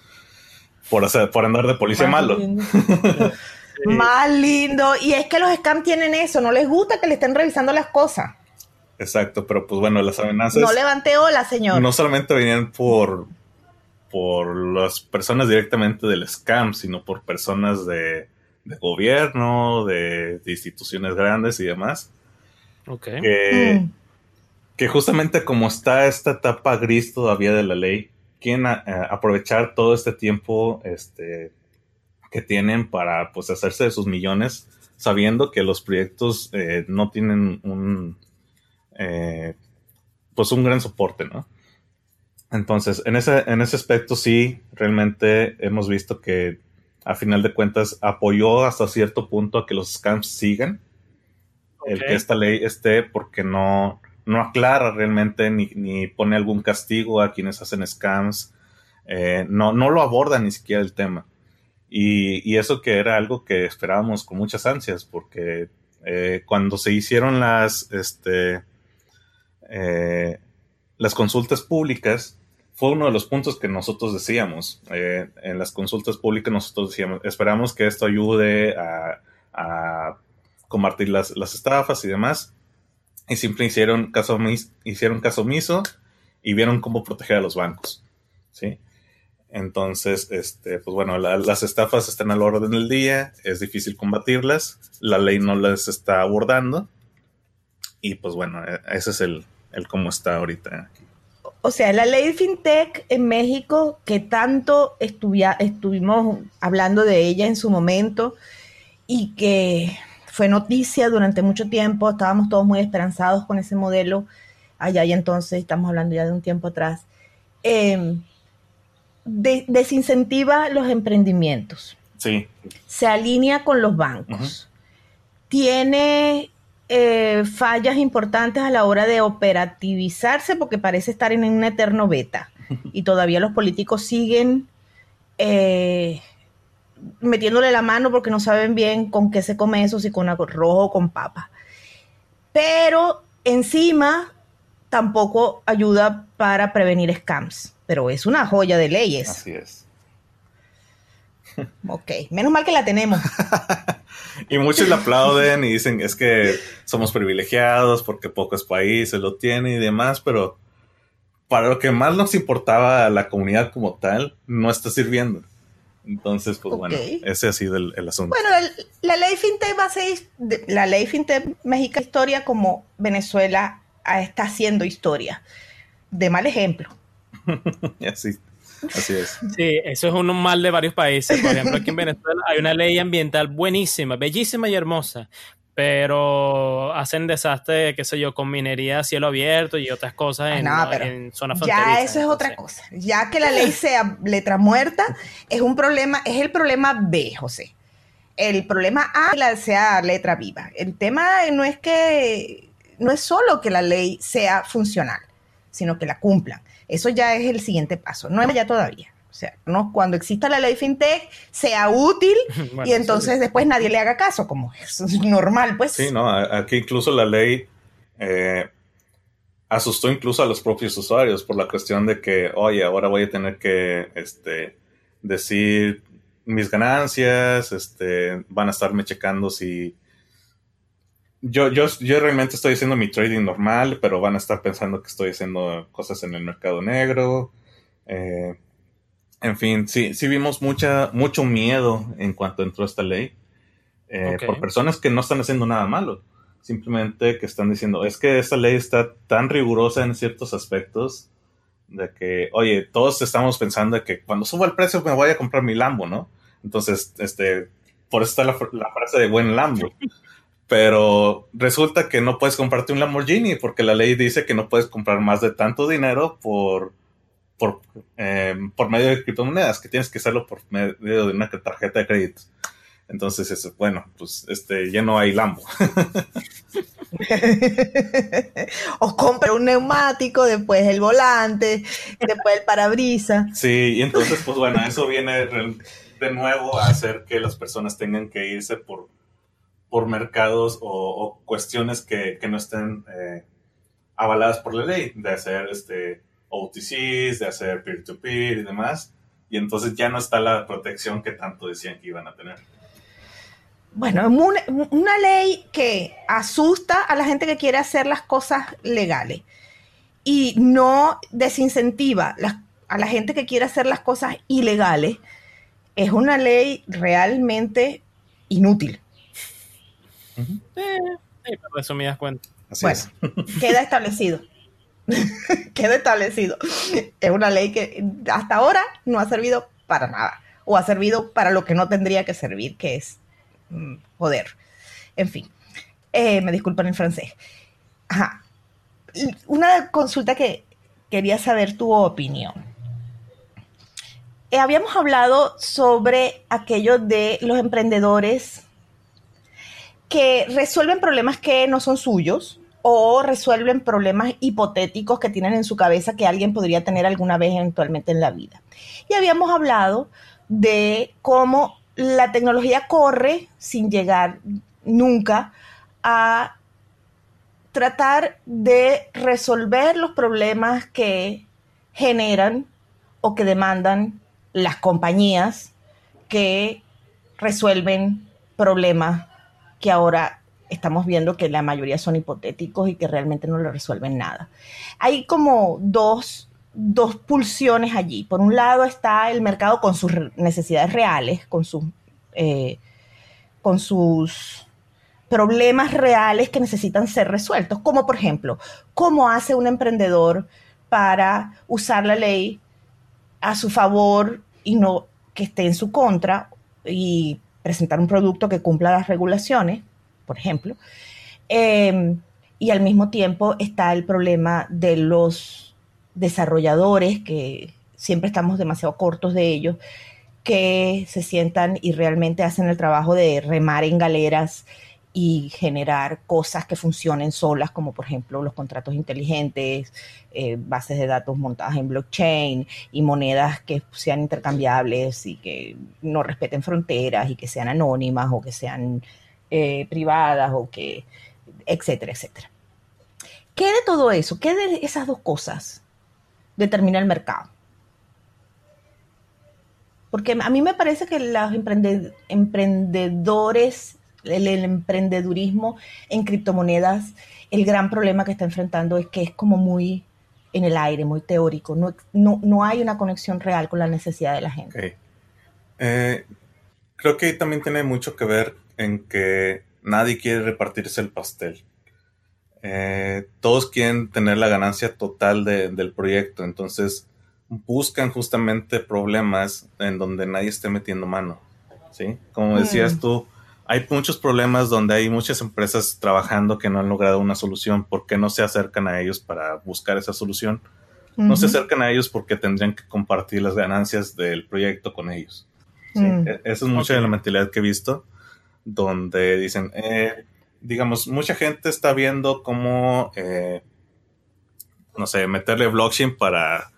por, hacer, por andar de policía malo. <laughs> Más lindo. Y es que los scams tienen eso, no les gusta que le estén revisando las cosas. Exacto, pero pues bueno, las amenazas. No levante hola, señor. No solamente venían por, por las personas directamente del scam, sino por personas de, gobierno, de, instituciones grandes y demás. Ok. Que, mm. Que justamente como está esta etapa gris todavía de la ley, quieren aprovechar todo este tiempo este, que tienen para pues hacerse de sus millones sabiendo que los proyectos eh, no tienen un, eh, pues un gran soporte, ¿no? Entonces, en ese, en ese aspecto sí, realmente hemos visto que a final de cuentas apoyó hasta cierto punto a que los scams sigan. El que esta ley esté porque no, no aclara realmente ni, ni, pone algún castigo a quienes hacen scams. Eh, no, no lo aborda ni siquiera el tema. Y, y, eso que era algo que esperábamos con muchas ansias, porque eh, cuando se hicieron las, este, eh, las consultas públicas, fue uno de los puntos que nosotros decíamos. En las consultas públicas nosotros decíamos, esperamos que esto ayude a, a combatir las, las, estafas y demás. Y siempre hicieron caso, hicieron caso omiso y vieron cómo proteger a los bancos. ¿sí? Entonces, este, pues bueno, las estafas están al orden del día, es difícil combatirlas, la ley no las está abordando y pues bueno, e, ese es el, el cómo está ahorita. O sea, la ley FinTech en México, que tanto estuvimos hablando de ella en su momento y que fue noticia durante mucho tiempo, estábamos todos muy esperanzados con ese modelo allá y entonces, estamos hablando ya de un tiempo atrás. Eh, desincentiva los emprendimientos. Sí. Se alinea con los bancos. Tiene eh, fallas importantes a la hora de operativizarse porque parece estar en un eterno beta. <laughs> Y todavía los políticos siguen eh, metiéndole la mano porque no saben bien con qué se come eso, si con arroz o con papa. Pero encima tampoco ayuda para prevenir scams pero es una joya de leyes. Así es. <laughs> Ok, menos mal que la tenemos. <laughs> y muchos la aplauden y dicen es que somos privilegiados porque pocos países lo tienen y demás, pero para lo que más nos importaba a la comunidad como tal, no está sirviendo. Entonces, pues bueno, ese ha sido el, asunto. Bueno, la ley FinTech va a ser, la ley FinTech México historia como Venezuela está haciendo historia. De mal ejemplo. <laughs> así, así es. Sí, eso es un mal de varios países. Por ejemplo, aquí en Venezuela hay una ley ambiental buenísima, bellísima y hermosa, pero hacen desastre, qué sé yo, con minería a cielo abierto y otras cosas en, en zonas Ya eso es otra cosa. Ya que la ley sea letra muerta, es un problema, es el problema B, José. El problema A la sea letra viva. El tema no es que no es solo que la ley sea funcional, sino que la cumplan. Eso ya es el siguiente paso. No es ya todavía. O sea, no, cuando exista la ley FinTech sea útil <laughs> y entonces después nadie le haga caso, como es <laughs> normal, pues. Sí, no, aquí incluso la ley eh, asustó incluso a los propios usuarios por la cuestión de que, oye, ahora voy a tener que este, decir mis ganancias, este, van a estarme checando si yo, yo, yo realmente estoy haciendo mi trading normal, pero van a estar pensando que estoy haciendo cosas en el mercado negro. Eh, en fin, sí, sí vimos mucha, mucho miedo en cuanto entró esta ley eh, por personas que no están haciendo nada malo. Simplemente que están diciendo, es que esta ley está tan rigurosa en ciertos aspectos de que, oye, todos estamos pensando que cuando suba el precio me voy a comprar mi Lambo, ¿no? Entonces, este, por eso está la, la frase de buen Lambo. <laughs> Pero resulta que no puedes comprarte un Lamborghini porque la ley dice que no puedes comprar más de tanto dinero por, por, em, por medio de criptomonedas, que tienes que hacerlo por medio de una tarjeta de crédito. Entonces, eso, bueno, pues este, ya no hay Lambo. <laughs> o compra un neumático, después el volante, después el parabrisas. Sí, y entonces, pues bueno, eso viene de nuevo a hacer que las personas tengan que irse por por mercados o, cuestiones que, no estén eh, avaladas por la ley, de hacer este, OTCs, de hacer peer-to-peer y demás. Y entonces ya no está la protección que tanto decían que iban a tener. Bueno, una, una ley que asusta a la gente que quiere hacer las cosas legales y no desincentiva a la gente que quiere hacer las cosas ilegales, es una ley realmente inútil. Eh, resumidas cuentas. bueno, queda establecido. <laughs> <laughs> queda establecido. Es una ley que hasta ahora no ha servido para nada. O ha servido para lo que no tendría que servir, que es mm, joder. En fin, eh, me disculpan en francés. Ajá. Una consulta que quería saber tu opinión. Eh, habíamos hablado sobre aquello de los emprendedores que resuelven problemas que no son suyos o resuelven problemas hipotéticos que tienen en su cabeza que alguien podría tener alguna vez eventualmente en la vida. Y habíamos hablado de cómo la tecnología corre sin llegar nunca a tratar de resolver los problemas que generan o que demandan las compañías que resuelven problemas que ahora estamos viendo que la mayoría son hipotéticos y que realmente no le resuelven nada. Hay como dos, dos pulsiones allí. Por un lado está el mercado con sus necesidades reales, con sus, eh, con sus problemas reales que necesitan ser resueltos, como por ejemplo, cómo hace un emprendedor para usar la ley a su favor y no que esté en su contra y presentar un producto que cumpla las regulaciones, por ejemplo. Em, y al mismo tiempo está el problema de los desarrolladores, que siempre estamos demasiado cortos de ellos, que se sientan y realmente hacen el trabajo de remar en galeras y generar cosas que funcionen solas, como por ejemplo los contratos inteligentes, eh, bases de datos montadas en blockchain y monedas que sean intercambiables y que no respeten fronteras y que sean anónimas o que sean eh, privadas o que, etcétera, etcétera. ¿Qué de todo eso, qué de esas dos cosas determina el mercado? Porque a mí me parece que los emprendedores el, emprendedurismo en criptomonedas, el gran problema que está enfrentando es que es como muy en el aire, muy teórico. No, no, hay una conexión real con la necesidad de la gente. Eh, creo que también tiene mucho que ver en que nadie quiere repartirse el pastel. Eh, todos quieren tener la ganancia total del proyecto, entonces buscan justamente problemas en donde nadie esté metiendo mano. ¿sí? Como decías tú, hay muchos problemas donde hay muchas empresas trabajando que no han logrado una solución porque no se acercan a ellos para buscar esa solución. No se acercan a ellos porque tendrían que compartir las ganancias del proyecto con ellos. Mm. E-, esa es mucha de la mentalidad que he visto, donde dicen, eh, digamos, mucha gente está viendo cómo, eh, no sé, meterle blockchain para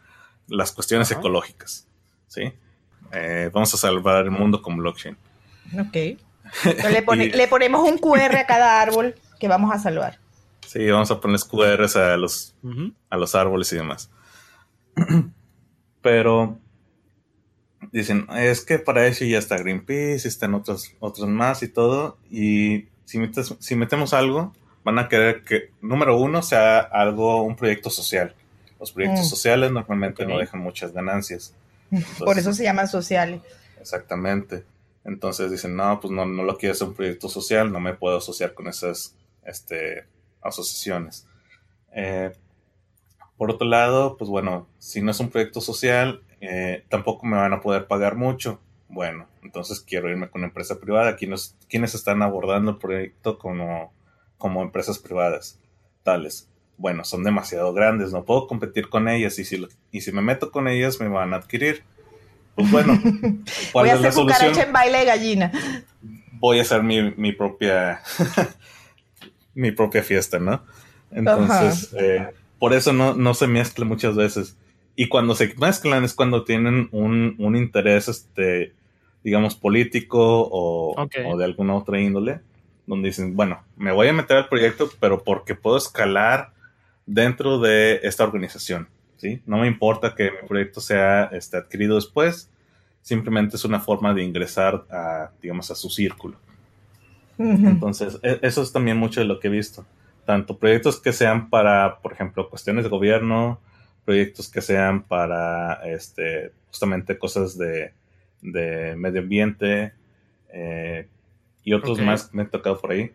las cuestiones ecológicas. ¿sí? Eh, vamos a salvar el mundo con blockchain. Ok <laughs> le, ponemos un QR a cada árbol que vamos a salvar. Sí, vamos a poner QRs a los, a los árboles y demás. <clears throat> Pero dicen, es que para eso ya está Greenpeace, están otros, otros más y todo. Y si, si metemos algo, van a querer que, número uno, sea algo, un proyecto social. Los proyectos mm. sociales normalmente no dejan muchas ganancias. <laughs> Por eso se llaman sociales. Exactamente. Entonces dicen, no, pues no, no lo quiero hacer un proyecto social, no me puedo asociar con esas este, asociaciones. Eh, por otro lado, pues bueno, si no es un proyecto social, eh, tampoco me van a poder pagar mucho. Bueno, entonces quiero irme con una empresa privada. ¿Quiénes, quienes están abordando el proyecto como, como empresas privadas? Tales. Bueno, son demasiado grandes, no puedo competir con ellas y si, y si me meto con ellas me van a adquirir pues bueno, <laughs> voy a hacer cucaracha en baile de gallina. Voy a hacer mi, propia <laughs> mi propia fiesta, ¿no? Entonces, eh, por eso no, se mezcla muchas veces. Y cuando se mezclan es cuando tienen un, interés, este, digamos, político o, o, de alguna otra índole, donde dicen, bueno, me voy a meter al proyecto, pero porque puedo escalar dentro de esta organización. No me importa que mi proyecto sea este, adquirido después, simplemente es una forma de ingresar a, digamos, a su círculo. Entonces, e, eso es también mucho de lo que he visto. Tanto proyectos que sean para, por ejemplo, cuestiones de gobierno, proyectos que sean para, este, justamente cosas de, medio ambiente eh, y otros más que me han tocado por ahí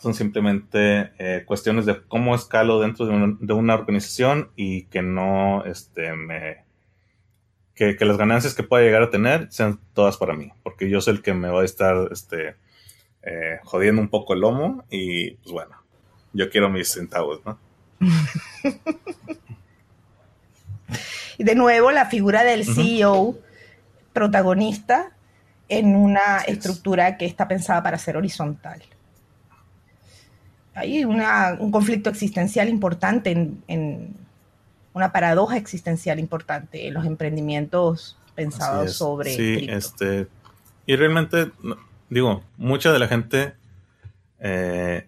son simplemente eh, cuestiones de cómo escalo dentro de, una organización y que no este, me, que, las ganancias que pueda llegar a tener sean todas para mí, porque yo soy el que me va a estar este, eh, jodiendo un poco el lomo y pues bueno, yo quiero mis centavos, ¿no? <laughs> y de nuevo la figura del CEO protagonista en una estructura que está pensada para ser horizontal. Hay un conflicto existencial importante, en, una paradoja existencial importante en los emprendimientos pensados sobre. Sí, este. Y realmente, digo, mucha de la gente eh,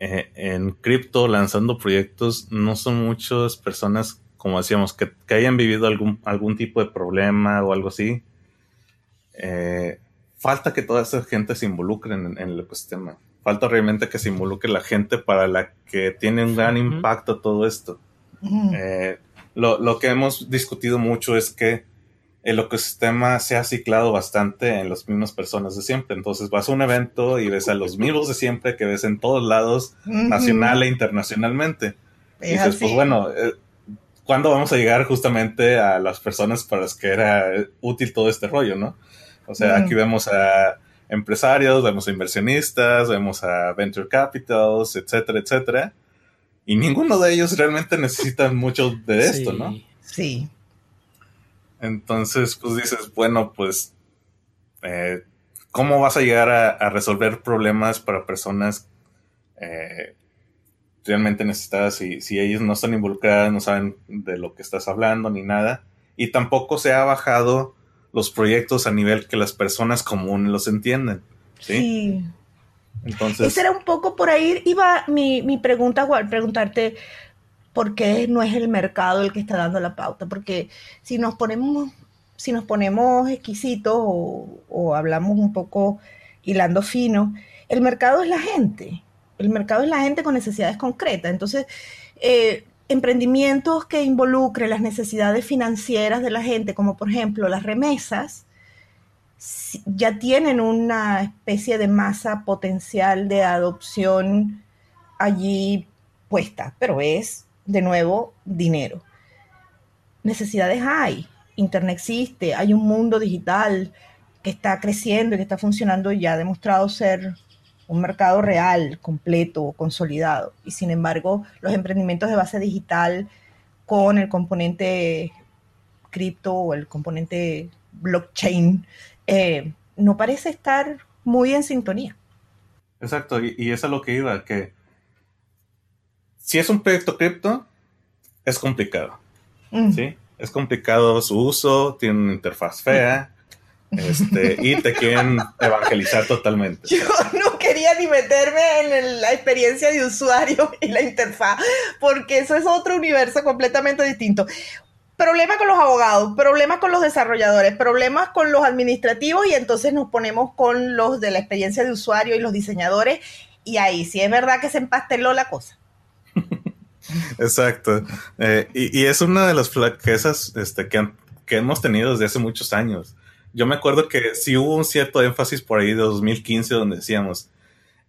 eh, en cripto lanzando proyectos no son muchas personas, como decíamos, que, hayan vivido algún, algún tipo de problema o algo así. Eh, falta que toda esa gente se involucre en, el ecosistema. Falta realmente que se involucre la gente para la que tiene un gran impacto todo esto. Eh, lo, que hemos discutido mucho es que el ecosistema se ha ciclado bastante en las mismas personas de siempre. Entonces vas a un evento y ves a los mismos de siempre que ves en todos lados, nacional e internacionalmente. y dices, pues bueno, eh, ¿cuándo vamos a llegar justamente a las personas para las que era útil todo este rollo, no? O sea, aquí vemos a empresarios, vemos a inversionistas, vemos a venture capitals, etcétera, etcétera. Y ninguno de ellos realmente necesita mucho de esto, ¿no? Sí. Entonces, pues dices, bueno, pues, eh, ¿cómo vas a llegar a, resolver problemas para personas eh, realmente necesitadas si, si ellos no están involucradas, no saben de lo que estás hablando ni nada? Y tampoco se ha bajado los proyectos a nivel que las personas comunes los entienden. Sí. Entonces. Ese era un poco por ahí, iba mi, mi pregunta, preguntarte por qué no es el mercado el que está dando la pauta. Porque si nos ponemos, si nos ponemos exquisitos o, hablamos un poco hilando fino, el mercado es la gente. El mercado es la gente con necesidades concretas. Entonces, eh, emprendimientos que involucren las necesidades financieras de la gente, como por ejemplo las remesas, ya tienen una especie de masa potencial de adopción allí puesta, pero es, de nuevo, dinero. Necesidades hay, Internet existe, hay un mundo digital que está creciendo y que está funcionando y ya ha demostrado ser un mercado real, completo, consolidado. Y sin embargo, los emprendimientos de base digital con el componente cripto o el componente blockchain eh, no parece estar muy en sintonía. Exacto, y, y eso es lo que iba, que si es un proyecto cripto, es complicado. Mm. ¿sí? Es complicado su uso, tiene una interfaz fea, este, y te quieren evangelizar totalmente. <laughs> Yo no quería ni meterme en la experiencia de usuario <laughs> y la interfaz, porque eso es otro universo completamente distinto. Problemas con los abogados, problemas con los desarrolladores, problemas con los administrativos y entonces nos ponemos con los de la experiencia de usuario y los diseñadores y ahí sí es verdad que se empasteló la cosa. <laughs> Exacto. Eh, y, es una de las flaquezas este, que, que hemos tenido desde hace muchos años yo me acuerdo que sí hubo un cierto énfasis por ahí de 2015 donde decíamos,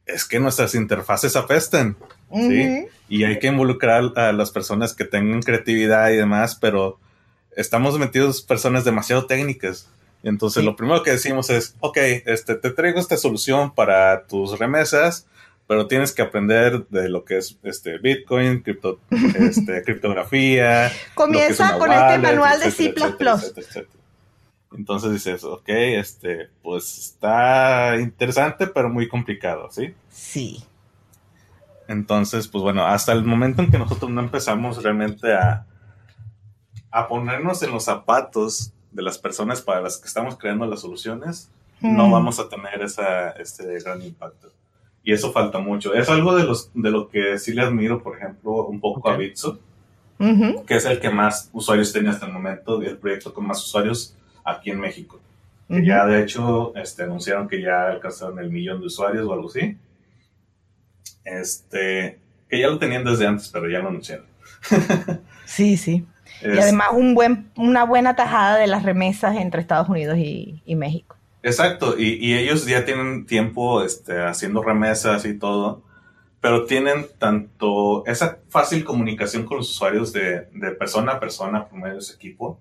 es que nuestras interfaces apestan, ¿sí? Y hay que involucrar a las personas que tengan creatividad y demás, pero estamos metidos personas demasiado técnicas. Entonces lo primero que decimos es, ok, este, te traigo esta solución para tus remesas, pero tienes que aprender de lo que es este Bitcoin, cripto, <laughs> este, criptografía. Comienza con este manual de C++. Entonces dices, ok, este, pues está interesante, pero muy complicado, ¿sí? Sí. Entonces, pues bueno, hasta el momento en que nosotros no empezamos realmente a, a ponernos en los zapatos de las personas para las que estamos creando las soluciones, no hmm. vamos a tener esa, este gran impacto. Y eso falta mucho. Es algo de, los, de lo que sí le admiro, por ejemplo, un poco a Bitso, que es el que más usuarios tiene hasta el momento, el proyecto con más usuarios aquí en México. ya de hecho este, anunciaron que ya alcanzaron el millón de usuarios o algo así. Este, que ya lo tenían desde antes, pero ya lo anunciaron. <laughs> sí, sí. y además un buen, una buena tajada de las remesas entre Estados Unidos y, México. Exacto, y, ellos ya tienen tiempo este, haciendo remesas y todo, pero tienen tanto esa fácil comunicación con los usuarios de, de persona a persona por medio de ese equipo,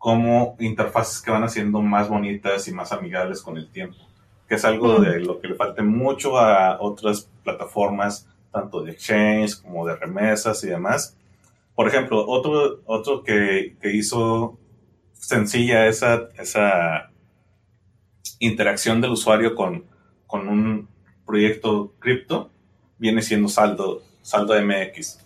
como interfaces que van haciendo más bonitas y más amigables con el tiempo. que es algo de lo que le falta mucho a otras plataformas, tanto de exchange como de remesas y demás. Por ejemplo, otro, otro que, que hizo sencilla esa, esa interacción del usuario con, con un proyecto cripto viene siendo saldo, saldo MX.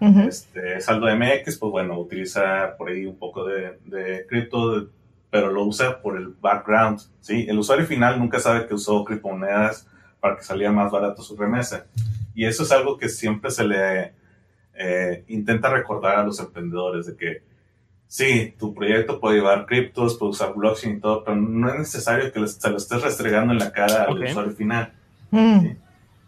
Este, saldo MX, pues bueno, utiliza por ahí un poco de, de cripto, pero lo usa por el background. ¿sí? El usuario final nunca sabe que usó criptomonedas para que saliera más barato su remesa. Y eso es algo que siempre se le eh, intenta recordar a los emprendedores de que sí, tu proyecto puede llevar criptos, puede usar blockchain y todo, pero no es necesario que se lo estés restregando en la cara al usuario final. Mm.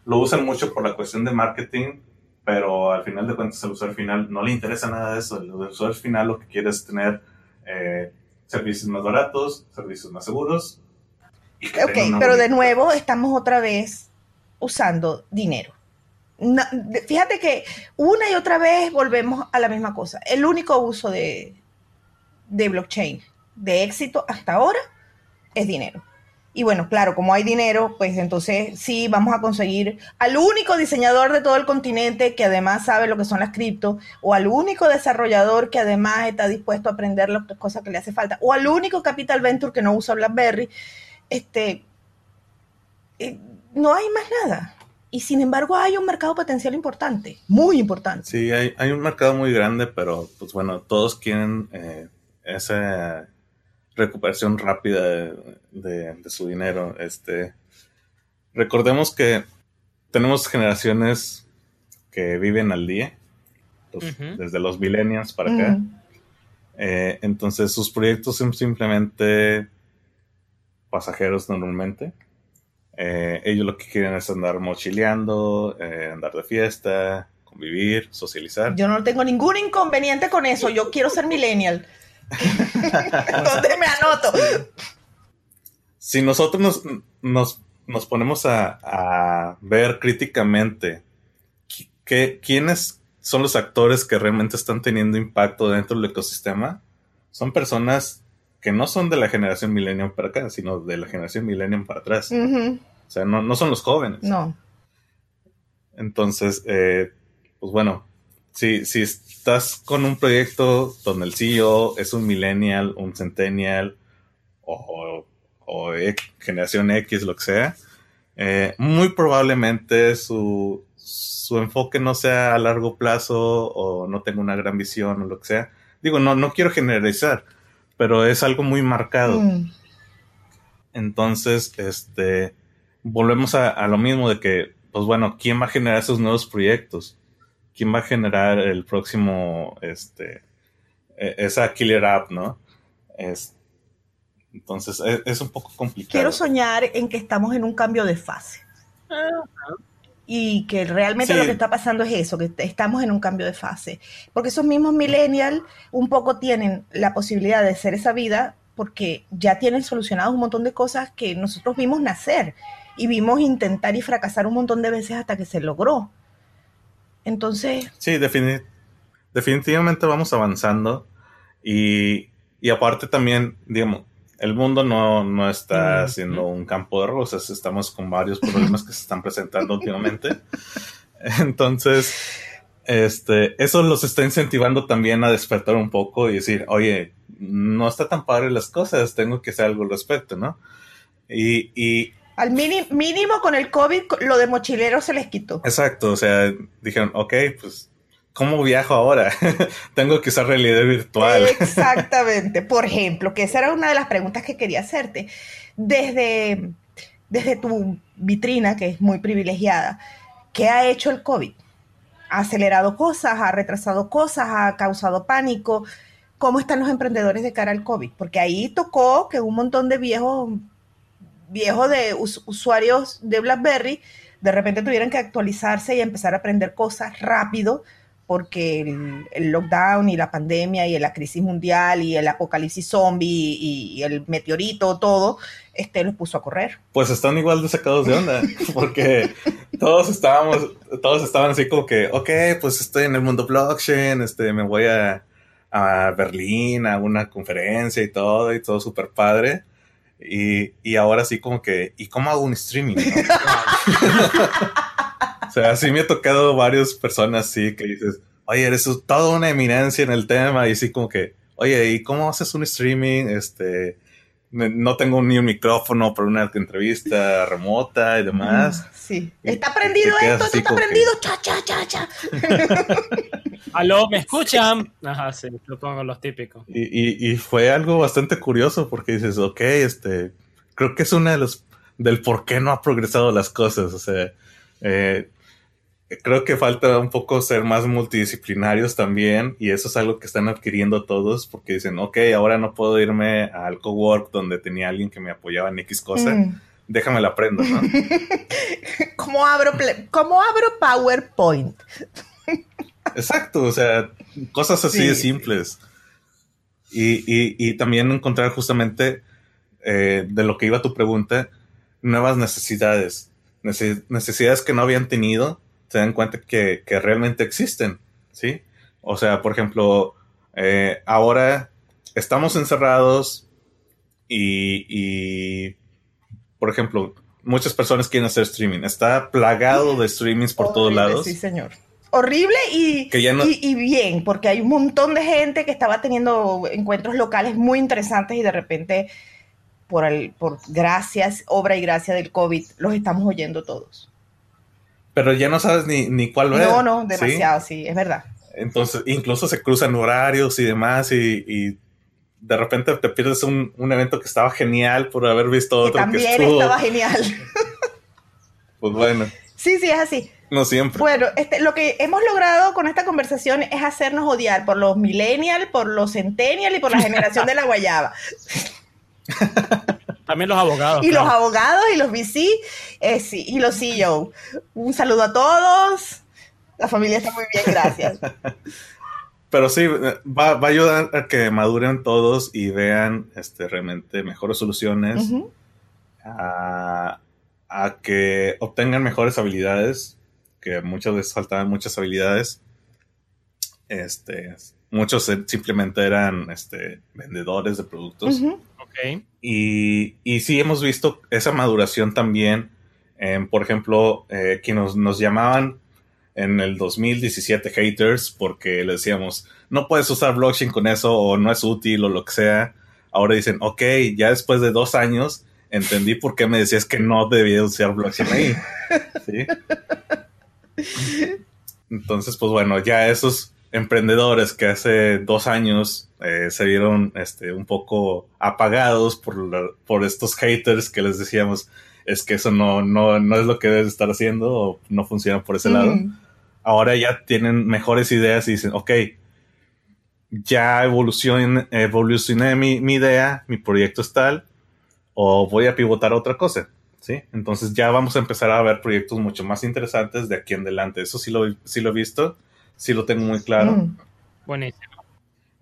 Lo usan mucho por la cuestión de marketing, pero al final de cuentas al usuario final no le interesa nada de eso. El usuario final lo que quiere es tener eh, servicios más baratos, servicios más seguros. ok, pero de nuevo estamos otra vez usando dinero. fíjate que una y otra vez volvemos a la misma cosa. El único uso de, de blockchain de éxito hasta ahora es dinero. Y bueno, claro, como hay dinero, pues entonces sí vamos a conseguir al único diseñador de todo el continente que además sabe lo que son las cripto, o al único desarrollador que además está dispuesto a aprender las cosas que le hace falta, o al único capital venture que no usa BlackBerry. Este, eh, no hay más nada. Y sin embargo hay un mercado potencial importante, muy importante. Sí, hay, hay un mercado muy grande, pero pues bueno, todos quieren eh, esa recuperación rápida de, su dinero. Este, recordemos que tenemos generaciones que viven al día, desde los millennials para acá. Eh, entonces sus proyectos son simplemente pasajeros normalmente. Eh, ellos lo que quieren es andar mochileando, eh, andar de fiesta, convivir, socializar. Yo no tengo ningún inconveniente con eso. Yo quiero ser millennial. <laughs> ¿Dónde me anoto? Si nosotros nos, ponemos a, ver críticamente quiénes son los actores que realmente están teniendo impacto dentro del ecosistema, son personas que no son de la generación millennium para acá, sino de la generación millennium para atrás. O sea, no, son los jóvenes. No. Entonces, eh, pues bueno, si, si estás con un proyecto donde el CEO es un millennial, un centennial o, generación X, lo que sea, eh, muy probablemente su, enfoque no sea a largo plazo o no tenga una gran visión o lo que sea. Digo, no, no quiero generalizar, pero es algo muy marcado. Mm. Entonces, este, volvemos a, a, lo mismo de que, pues bueno, ¿quién va a generar esos nuevos proyectos? Quién va a generar el próximo, este, e, esa killer app, ¿no? Es, entonces e, es, un poco complicado. Quiero soñar en que estamos en un cambio de fase. Y que realmente lo que está pasando es eso, que estamos en un cambio de fase. Porque esos mismos millennials un poco tienen la posibilidad de hacer esa vida porque ya tienen solucionados un montón de cosas que nosotros vimos nacer y vimos intentar y fracasar un montón de veces hasta que se logró. Entonces... Sí, definitivamente vamos avanzando y, aparte también, digamos, el mundo no, está siendo un campo de rosas, estamos con varios problemas que se están presentando últimamente. <laughs> Entonces, este, eso los está incentivando también a despertar un poco y decir, oye, no está tan padre las cosas, tengo que hacer algo al respecto, ¿no? Y, y al mínimo con el COVID, lo de mochilero se les quitó. Exacto, o sea, dijeron, ok, pues, ¿cómo viajo ahora? <laughs> Tengo que usar realidad virtual. Exactamente. Por ejemplo, que esa era una de las preguntas que quería hacerte. Desde, desde tu vitrina, que es muy privilegiada, ¿qué ha hecho el COVID? ¿Ha acelerado cosas? ¿Ha retrasado cosas? ¿Ha causado pánico? ¿Cómo están los emprendedores de cara al COVID? Porque ahí tocó que un montón de viejos viejos de usuarios de BlackBerry de repente tuvieran que actualizarse y empezar a aprender cosas rápido porque el, lockdown y la pandemia y la crisis mundial y el apocalipsis zombie y, el meteorito, todo, este los puso a correr. Pues están igual de sacados de onda, <laughs> porque todos estábamos, todos estaban así como que, ok, pues estoy en el mundo blockchain, este, me voy a, a Berlín a una conferencia y todo, y todo súper padre. Y, y ahora sí como que, ¿y cómo hago un streaming? <laughs> o sea, sí me ha tocado varias personas, sí, que dices, oye, eres toda una eminencia en el tema y sí como que, oye, ¿y cómo haces un streaming? Este, no tengo ni un micrófono para una entrevista remota y demás. Sí. ¿Está prendido esto? ¿Esto está prendido? Cha, cha, cha, cha. <laughs> Aló, ¿me escuchan? Ajá, sí, lo pongo los típicos. Y, y, fue algo bastante curioso porque dices, ok, este, creo que es una de los, del por qué no ha progresado las cosas. O sea, eh, creo que falta un poco ser más multidisciplinarios también y eso es algo que están adquiriendo todos porque dicen, ok, ahora no puedo irme al cowork donde tenía alguien que me apoyaba en X cosa, mm. déjame la aprendo, ¿no? <laughs> ¿Cómo abro, ¿Cómo abro PowerPoint? Exacto, o sea, cosas así de simples. Y, y, también encontrar justamente eh, de lo que iba tu pregunta, nuevas necesidades, necesidades que no habían tenido se dan cuenta que, realmente existen, ¿sí? O sea, por ejemplo, eh, ahora estamos encerrados y, por ejemplo, muchas personas quieren hacer streaming. Está plagado de streamings por todos lados. Sí, señor. Horrible y, y, bien, porque hay un montón de gente que estaba teniendo encuentros locales muy interesantes y de repente, por, el, por gracias, obra y gracia del COVID, los estamos oyendo todos pero ya no sabes ni, ni cuál ver. No, no, demasiado, ¿sí? es verdad. Entonces, incluso se cruzan horarios y demás y, de repente te pierdes un, evento que estaba genial por haber visto otro que, también estaba genial. <laughs> pues bueno. Sí, sí, es así. No siempre. Bueno, este, lo que hemos logrado con esta conversación es hacernos odiar por los millennials, por los centennials y por la generación de la guayaba. <laughs> También los abogados. Y los abogados y los VC eh, sí, y los CEO. Un saludo a todos. La familia está muy bien, gracias. <laughs> Pero sí, va, a ayudar a que maduren todos y vean este, realmente mejores soluciones, a, que obtengan mejores habilidades, que muchas veces faltaban muchas habilidades. Este, muchos simplemente eran este, vendedores de productos. Y, y sí hemos visto esa maduración también, por ejemplo, eh, que nos, nos llamaban en el 2017 haters porque le decíamos, no puedes usar blockchain con eso o no es útil o lo que sea. Ahora dicen, ok, ya después de dos años entendí por qué me decías que no debía usar blockchain ahí. <laughs> Entonces, pues bueno, ya esos emprendedores que hace dos años eh, se vieron este, un poco apagados por, por estos haters que les decíamos es que eso no, no, no es lo que debes estar haciendo o no funciona por ese lado. Ahora ya tienen mejores ideas y dicen, ok, ya evolucioné, evolucioné mi, mi idea, mi proyecto es tal, o voy a pivotar a otra cosa. ¿sí? Entonces ya vamos a empezar a ver proyectos mucho más interesantes de aquí en adelante. Eso sí lo, sí lo he visto sí lo tengo muy claro. Mm. Buenísimo.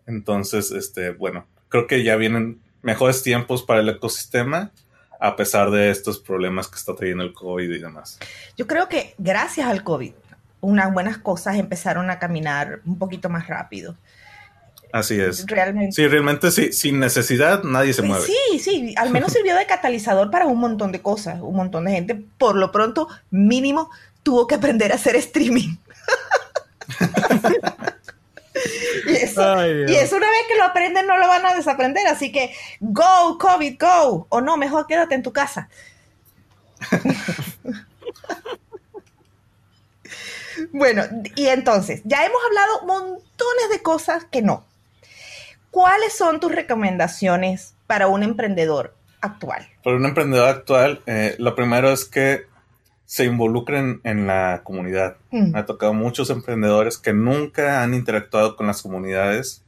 Entonces, este, bueno, creo que ya vienen mejores tiempos para el ecosistema a pesar de estos problemas que está trayendo el COVID y demás. Yo creo que gracias al COVID, unas buenas cosas empezaron a caminar un poquito más rápido. Así es. Realmente. Sí, realmente sí, sin necesidad nadie se mueve. Sí, sí, al menos sirvió de catalizador para un montón de cosas. Un montón de gente, por lo pronto, mínimo, tuvo que aprender a hacer streaming. Y, eso, una vez que lo aprenden no lo van a desaprender, así que go, COVID, go, o no, mejor quédate en tu casa. <laughs> bueno, y entonces, ya hemos hablado montones de cosas que no. ¿Cuáles son tus recomendaciones para un emprendedor actual? Para un emprendedor actual, eh, lo primero es que se involucren en la comunidad. Mm. Me ha tocado muchos emprendedores que nunca han interactuado con las comunidades.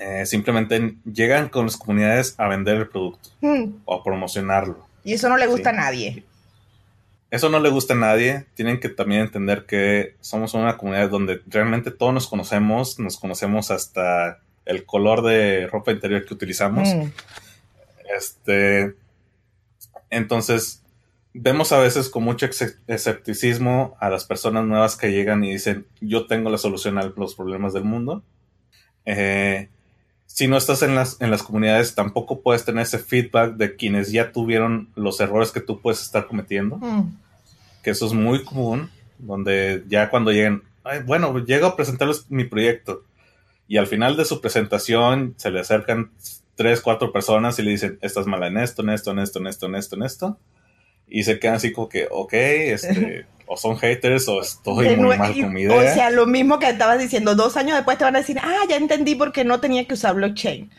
Eh, simplemente llegan con las comunidades a vender el producto mm. o a promocionarlo. Y eso no le gusta a nadie. Eso no le gusta a nadie. Tienen que también entender que somos una comunidad donde realmente todos nos conocemos, nos conocemos hasta el color de ropa interior que utilizamos. Mm. Este, entonces, vemos a veces con mucho escepticismo a las personas nuevas que llegan y dicen, yo tengo la solución a los problemas del mundo. Eh, si no estás en las, en las comunidades, tampoco puedes tener ese feedback de quienes ya tuvieron los errores que tú puedes estar cometiendo. Mm. Que eso es muy común, donde ya cuando lleguen, "Ay, bueno, llego a presentarles mi proyecto. Y al final de su presentación se le acercan tres, cuatro personas y le dicen, estás mala en esto, en esto, en esto, en esto, en esto, en esto. Y se quedan así como que, ok, este, <laughs> o son haters o estoy De muy mal con mi O idea. sea, lo mismo que estabas diciendo, dos años después te van a decir, ah, ya entendí por qué no tenía que usar blockchain.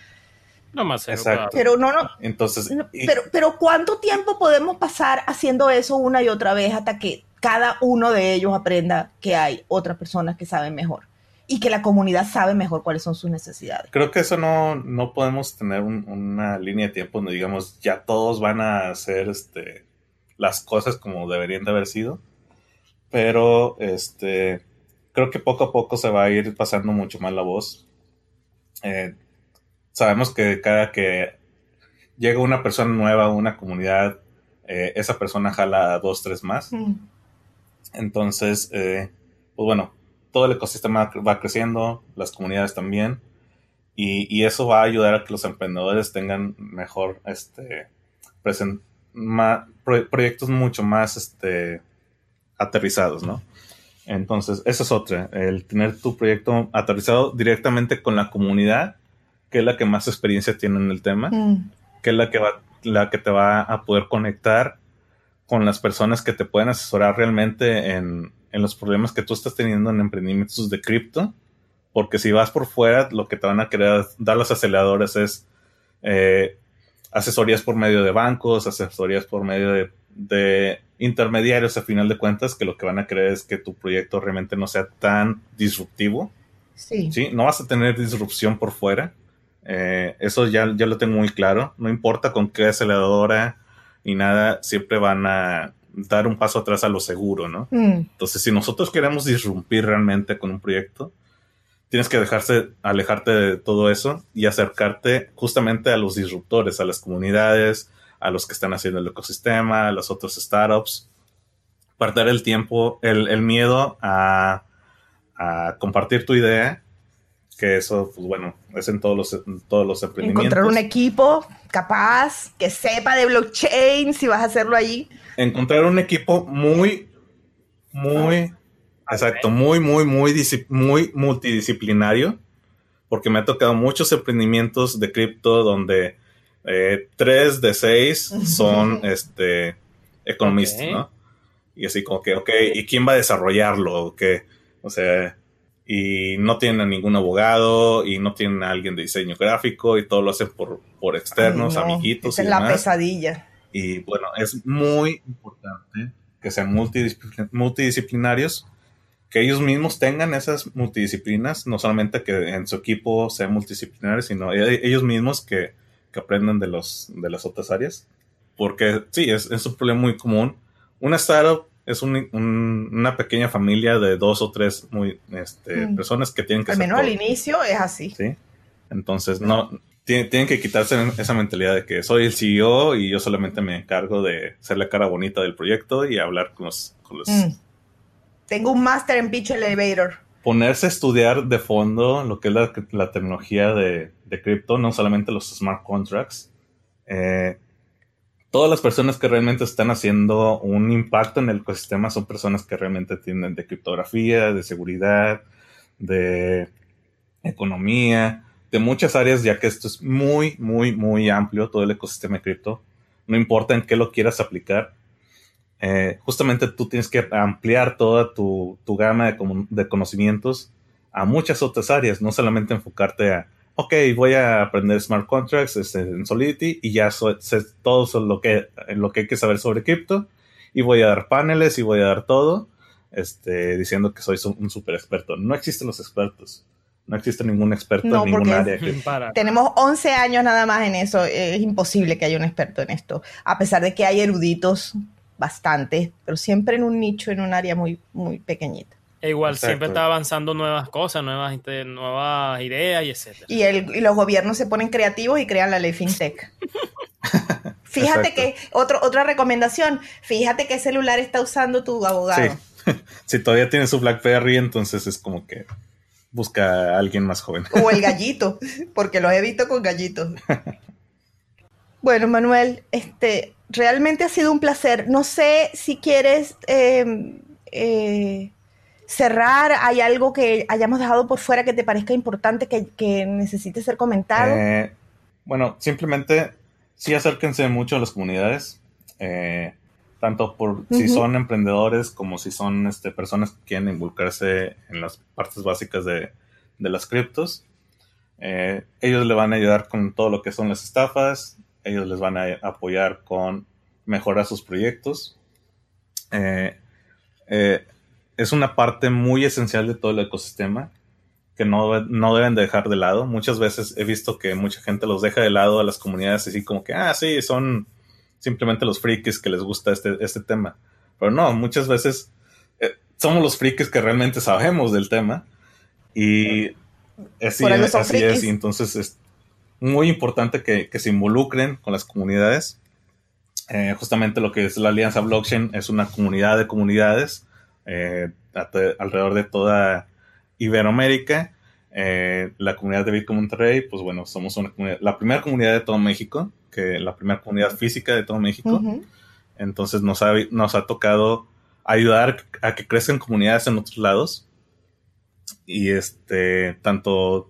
No más cero, Exacto. Pero no, no, Entonces, no, y- pero, pero ¿cuánto tiempo podemos pasar haciendo eso una y otra vez hasta que cada uno de ellos aprenda que hay otras personas que saben mejor y que la comunidad sabe mejor cuáles son sus necesidades? creo que eso no, no podemos tener un- una línea de tiempo donde digamos ya todos van a hacer este, las cosas como deberían de haber sido. Pero este, creo que poco a poco se va a ir pasando mucho más la voz. Eh, sabemos que cada que llega una persona nueva a una comunidad, eh, esa persona jala a dos, tres más. Mm. Entonces, eh, pues bueno, todo el ecosistema va creciendo, las comunidades también, y, y eso va a ayudar a que los emprendedores tengan mejor, este, presen- ma- pro- proyectos mucho más, este, aterrizados, ¿no? Entonces, eso es otra, el tener tu proyecto aterrizado directamente con la comunidad, que es la que más experiencia tiene en el tema Mm. que es la que va, la que te va a poder conectar con las personas que te pueden asesorar realmente en, en los problemas que tú estás teniendo en emprendimientos de cripto. Porque si vas por fuera, lo que te van a querer dar los aceleradores es eh, asesorías por medio de bancos, asesorías por medio de, de intermediarios a final de cuentas, que lo que van a querer es que tu proyecto realmente no sea tan disruptivo. Sí. ¿sí? No vas a tener disrupción por fuera. Eh, eso ya, ya lo tengo muy claro. No importa con qué aceleradora y nada, siempre van a dar un paso atrás a lo seguro, ¿no? Mm. Entonces, si nosotros queremos disrumpir realmente con un proyecto, tienes que dejarse, alejarte de todo eso y acercarte justamente a los disruptores, a las comunidades, a los que están haciendo el ecosistema, a los otros startups, perder el tiempo, el, el miedo a, a compartir tu idea, que eso, pues bueno, es en todos los, en todos los emprendimientos. Encontrar un equipo capaz, que sepa de blockchain, si vas a hacerlo allí. encontrar un equipo muy, muy, exacto, muy, muy, muy, muy multidisciplinario, porque me ha tocado muchos emprendimientos de cripto donde eh, tres de seis son <laughs> este, economistas. ¿no? Y así como que, ok, ¿y quién va a desarrollarlo? ¿O qué? O sea, y no tienen a ningún abogado y no tienen a alguien de diseño gráfico y todo lo hacen por, por externos, Ay, no, amiguitos Esa y es la demás. pesadilla. Y bueno, es muy importante que sean multidiscipl- multidisciplinarios, que ellos mismos tengan esas multidisciplinas, no solamente que en su equipo sean multidisciplinarios, sino e- ellos mismos que, que aprendan de, los, de las otras áreas. Porque sí, es, es un problema muy común. Una startup es un- un- una pequeña familia de dos o tres muy, este, Mm. personas que tienen que Al menos al inicio es así. ¿sí? Entonces, no, tienen, tienen que quitarse esa mentalidad de que soy el CEO y yo solamente me encargo de ser la cara bonita del proyecto y hablar con los... Con los Mm. Tengo un máster en Pitch Elevator. Ponerse a estudiar de fondo lo que es la, tecnología de, de cripto, no solamente los smart contracts. Eh, todas las personas que realmente están haciendo un impacto en el ecosistema son personas que realmente tienen de criptografía, de seguridad, de economía, de muchas áreas, ya que esto es muy, muy, muy amplio, todo el ecosistema de cripto. No importa en qué lo quieras aplicar. Eh, justamente tú tienes que ampliar toda tu, tu gama de, cono- de conocimientos a muchas otras áreas, no solamente enfocarte a, ok, voy a aprender smart contracts este, en Solidity y ya so- sé todo sobre lo que, lo que hay que saber sobre cripto y voy a dar paneles y voy a dar todo este, diciendo que soy un super experto. No existen los expertos. No existe ningún experto No, en ningún área. Tenemos 11 años nada más en eso. Es imposible que haya un experto en esto. A pesar de que hay eruditos bastante, pero siempre en un nicho, en un área muy, muy pequeñita. E igual Exacto. siempre está avanzando nuevas cosas, nuevas, nuevas ideas y etcétera. Y, el, y los gobiernos se ponen creativos y crean la ley FinTech. <laughs> Fíjate Exacto. que, otro, otra recomendación, fíjate qué celular está usando tu abogado. Sí. <laughs> si todavía tiene su BlackBerry, entonces es como que busca a alguien más joven. O el <laughs> gallito, porque los he visto con gallitos. Bueno, Manuel, este, realmente ha sido un placer. No sé si quieres em, eh, cerrar. ¿Hay algo que hayamos dejado por fuera que te parezca importante, que, necesite ser comentado? Eh, bueno, simplemente sí acérquense mucho a las comunidades. Eh, tanto por si son emprendedores como si son este, personas que quieren involucrarse en las partes básicas de, de las criptos. ellos le van a ayudar con todo lo que son las estafas, ellos les van a apoyar con mejorar sus proyectos. Eh, eh, es una parte muy esencial de todo el ecosistema que no, no, deben dejar de lado. Muchas veces he visto que mucha gente los deja de lado a las comunidades así como que, ah, sí, son simplemente los frikis que les gusta este, este tema. Pero no, muchas veces eh, somos los frikis que realmente sabemos del tema y así, así es. Y entonces muy importante que, se involucren con las comunidades. Eh, justamente lo que es la Alianza Blockchain es una comunidad de comunidades eh, alrededor de toda Iberoamérica. Eh, la comunidad de Bitcoin Monterrey, pues bueno, somos una la primera comunidad de todo México, que la primera comunidad física de todo México. Entonces nos ha, nos ha tocado ayudar a que crezcan comunidades en otros lados. Y este, tanto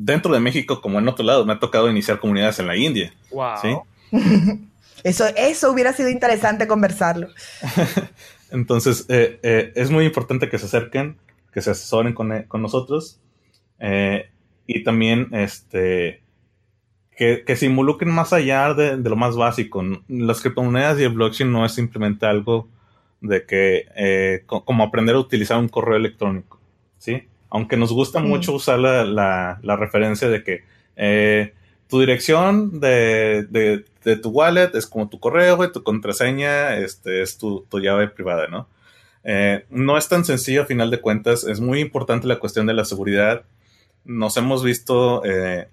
dentro de México como en otro lado. Me ha tocado iniciar comunidades en la India. Wow. <laughs> eso, eso hubiera sido interesante conversarlo. <laughs> Entonces, eh, eh, es muy importante que se acerquen, que se asesoren con, eh, nosotros y también este, que, se involucren más allá de, lo más básico. Las criptomonedas y el blockchain no es simplemente algo de que, como aprender a utilizar un correo electrónico, ¿sí? Aunque nos gusta mucho usar la, referencia de que eh, tu dirección de, tu wallet es como tu correo y tu contraseña este, es tu, llave privada, ¿no? Eh, no es tan sencillo a final de cuentas, es muy importante la cuestión de la seguridad. Nos hemos visto, eh,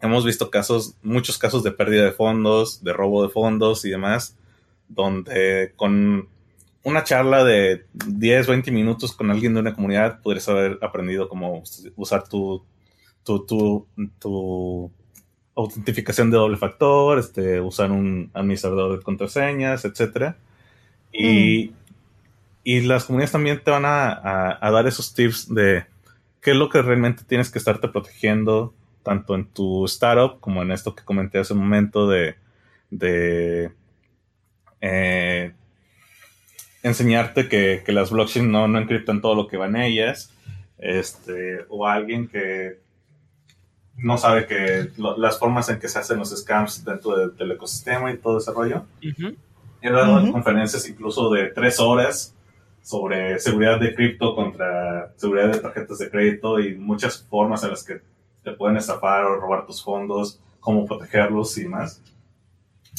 hemos visto casos, muchos casos de pérdida de fondos, de robo de fondos y demás, donde con una charla de 10, 20 minutos con alguien de una comunidad, podrías haber aprendido cómo usar tu, tu, tu, autentificación de doble factor, este, usar un administrador de contraseñas, etc. Y, mm. y las comunidades también te van a, dar esos tips de qué es lo que realmente tienes que estarte protegiendo, tanto en tu startup como en esto que comenté hace un momento de, de eh, enseñarte que, las blockchain no, no encriptan todo lo que va en ellas, este, o alguien que no sabe que las formas en que se hacen los scams dentro del ecosistema y todo ese rollo. He dado conferencias incluso de tres horas sobre seguridad de cripto contra seguridad de tarjetas de crédito y muchas formas en las que te pueden estafar o robar tus fondos, cómo protegerlos y más.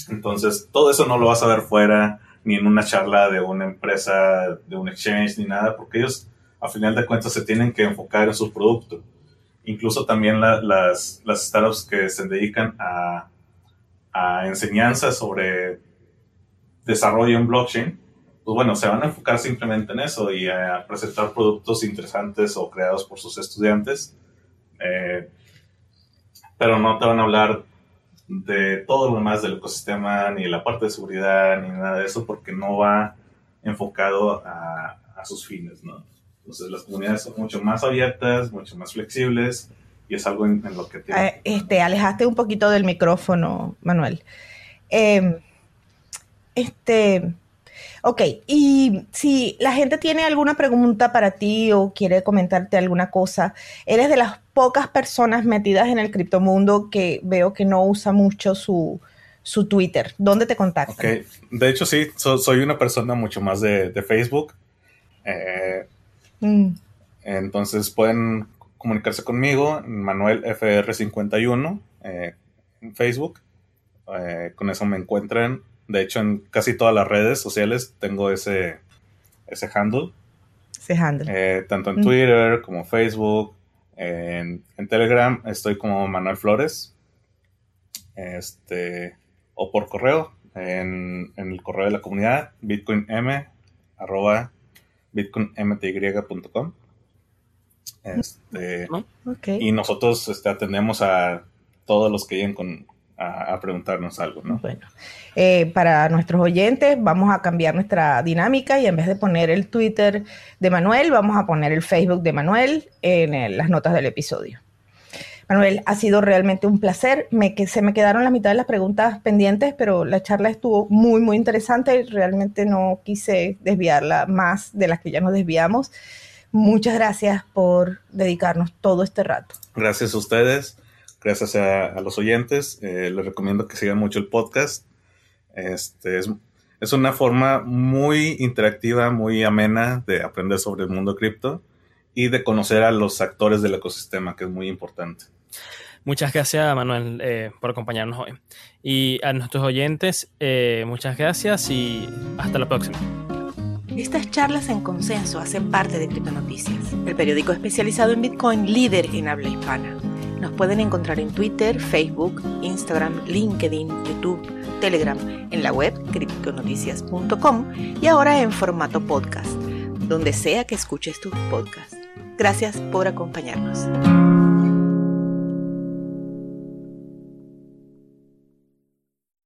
Entonces, todo eso no lo vas a ver fuera ni en una charla de una empresa, de un exchange, ni nada, porque ellos a final de cuentas se tienen que enfocar en su producto. Incluso también las, startups que se dedican a, a enseñanza sobre desarrollo en blockchain, pues bueno, se van a enfocar simplemente en eso y a presentar productos interesantes o creados por sus estudiantes, eh, pero no te van a hablar de todo lo demás del ecosistema, ni la parte de seguridad, ni nada de eso, porque no va enfocado a, sus fines, ¿no? Entonces las comunidades son mucho más abiertas, mucho más flexibles y es algo en, lo que... Eh, este, alejaste un poquito del micrófono, Manuel. Em, este, ok, y si la gente tiene alguna pregunta para ti o quiere comentarte alguna cosa, eres de las pocas personas metidas en el criptomundo que veo que no usa mucho su, Twitter. ¿Dónde te contactan? Okay. De hecho, sí, soy una persona mucho más de, Facebook. Eh, mm. Entonces pueden comunicarse conmigo, Manuel FR51, eh, en Facebook. Eh, con eso me encuentran. De hecho, en casi todas las redes sociales tengo ese, ese handle. Ese handle. tanto en mm. Twitter como Facebook, en, Telegram estoy como Manuel Flores. Este, o por correo, en, el correo de la comunidad, bitcoinm, arroba bitcoinmty.com. Este, Y nosotros este, atendemos a todos los que lleguen con, a, preguntarnos algo, ¿no? Bueno, eh, para nuestros oyentes vamos a cambiar nuestra dinámica y en vez de poner el Twitter de Manuel, vamos a poner el Facebook de Manuel en las notas del episodio. Manuel, ha sido realmente un placer. Me, que, se me quedaron la mitad de las preguntas pendientes, pero la charla estuvo muy, muy interesante. Realmente no quise desviarla más de las que ya nos desviamos. Muchas gracias por dedicarnos todo este rato. Gracias a ustedes, gracias a, los oyentes. Eh, les recomiendo que sigan mucho el podcast. Este es, es una forma muy interactiva, muy amena de aprender sobre el mundo cripto y de conocer a los actores del ecosistema, que es muy importante. Muchas gracias, Manuel, eh, por acompañarnos hoy. Y a nuestros oyentes, eh, muchas gracias y hasta la próxima. Estas charlas en consenso hacen parte de Noticias, el periódico especializado en Bitcoin líder en habla hispana. Nos pueden encontrar en Twitter, Facebook, Instagram, LinkedIn, YouTube, Telegram, en la web criptonoticias.com y ahora en formato podcast, donde sea que escuches tus podcasts. Gracias por acompañarnos.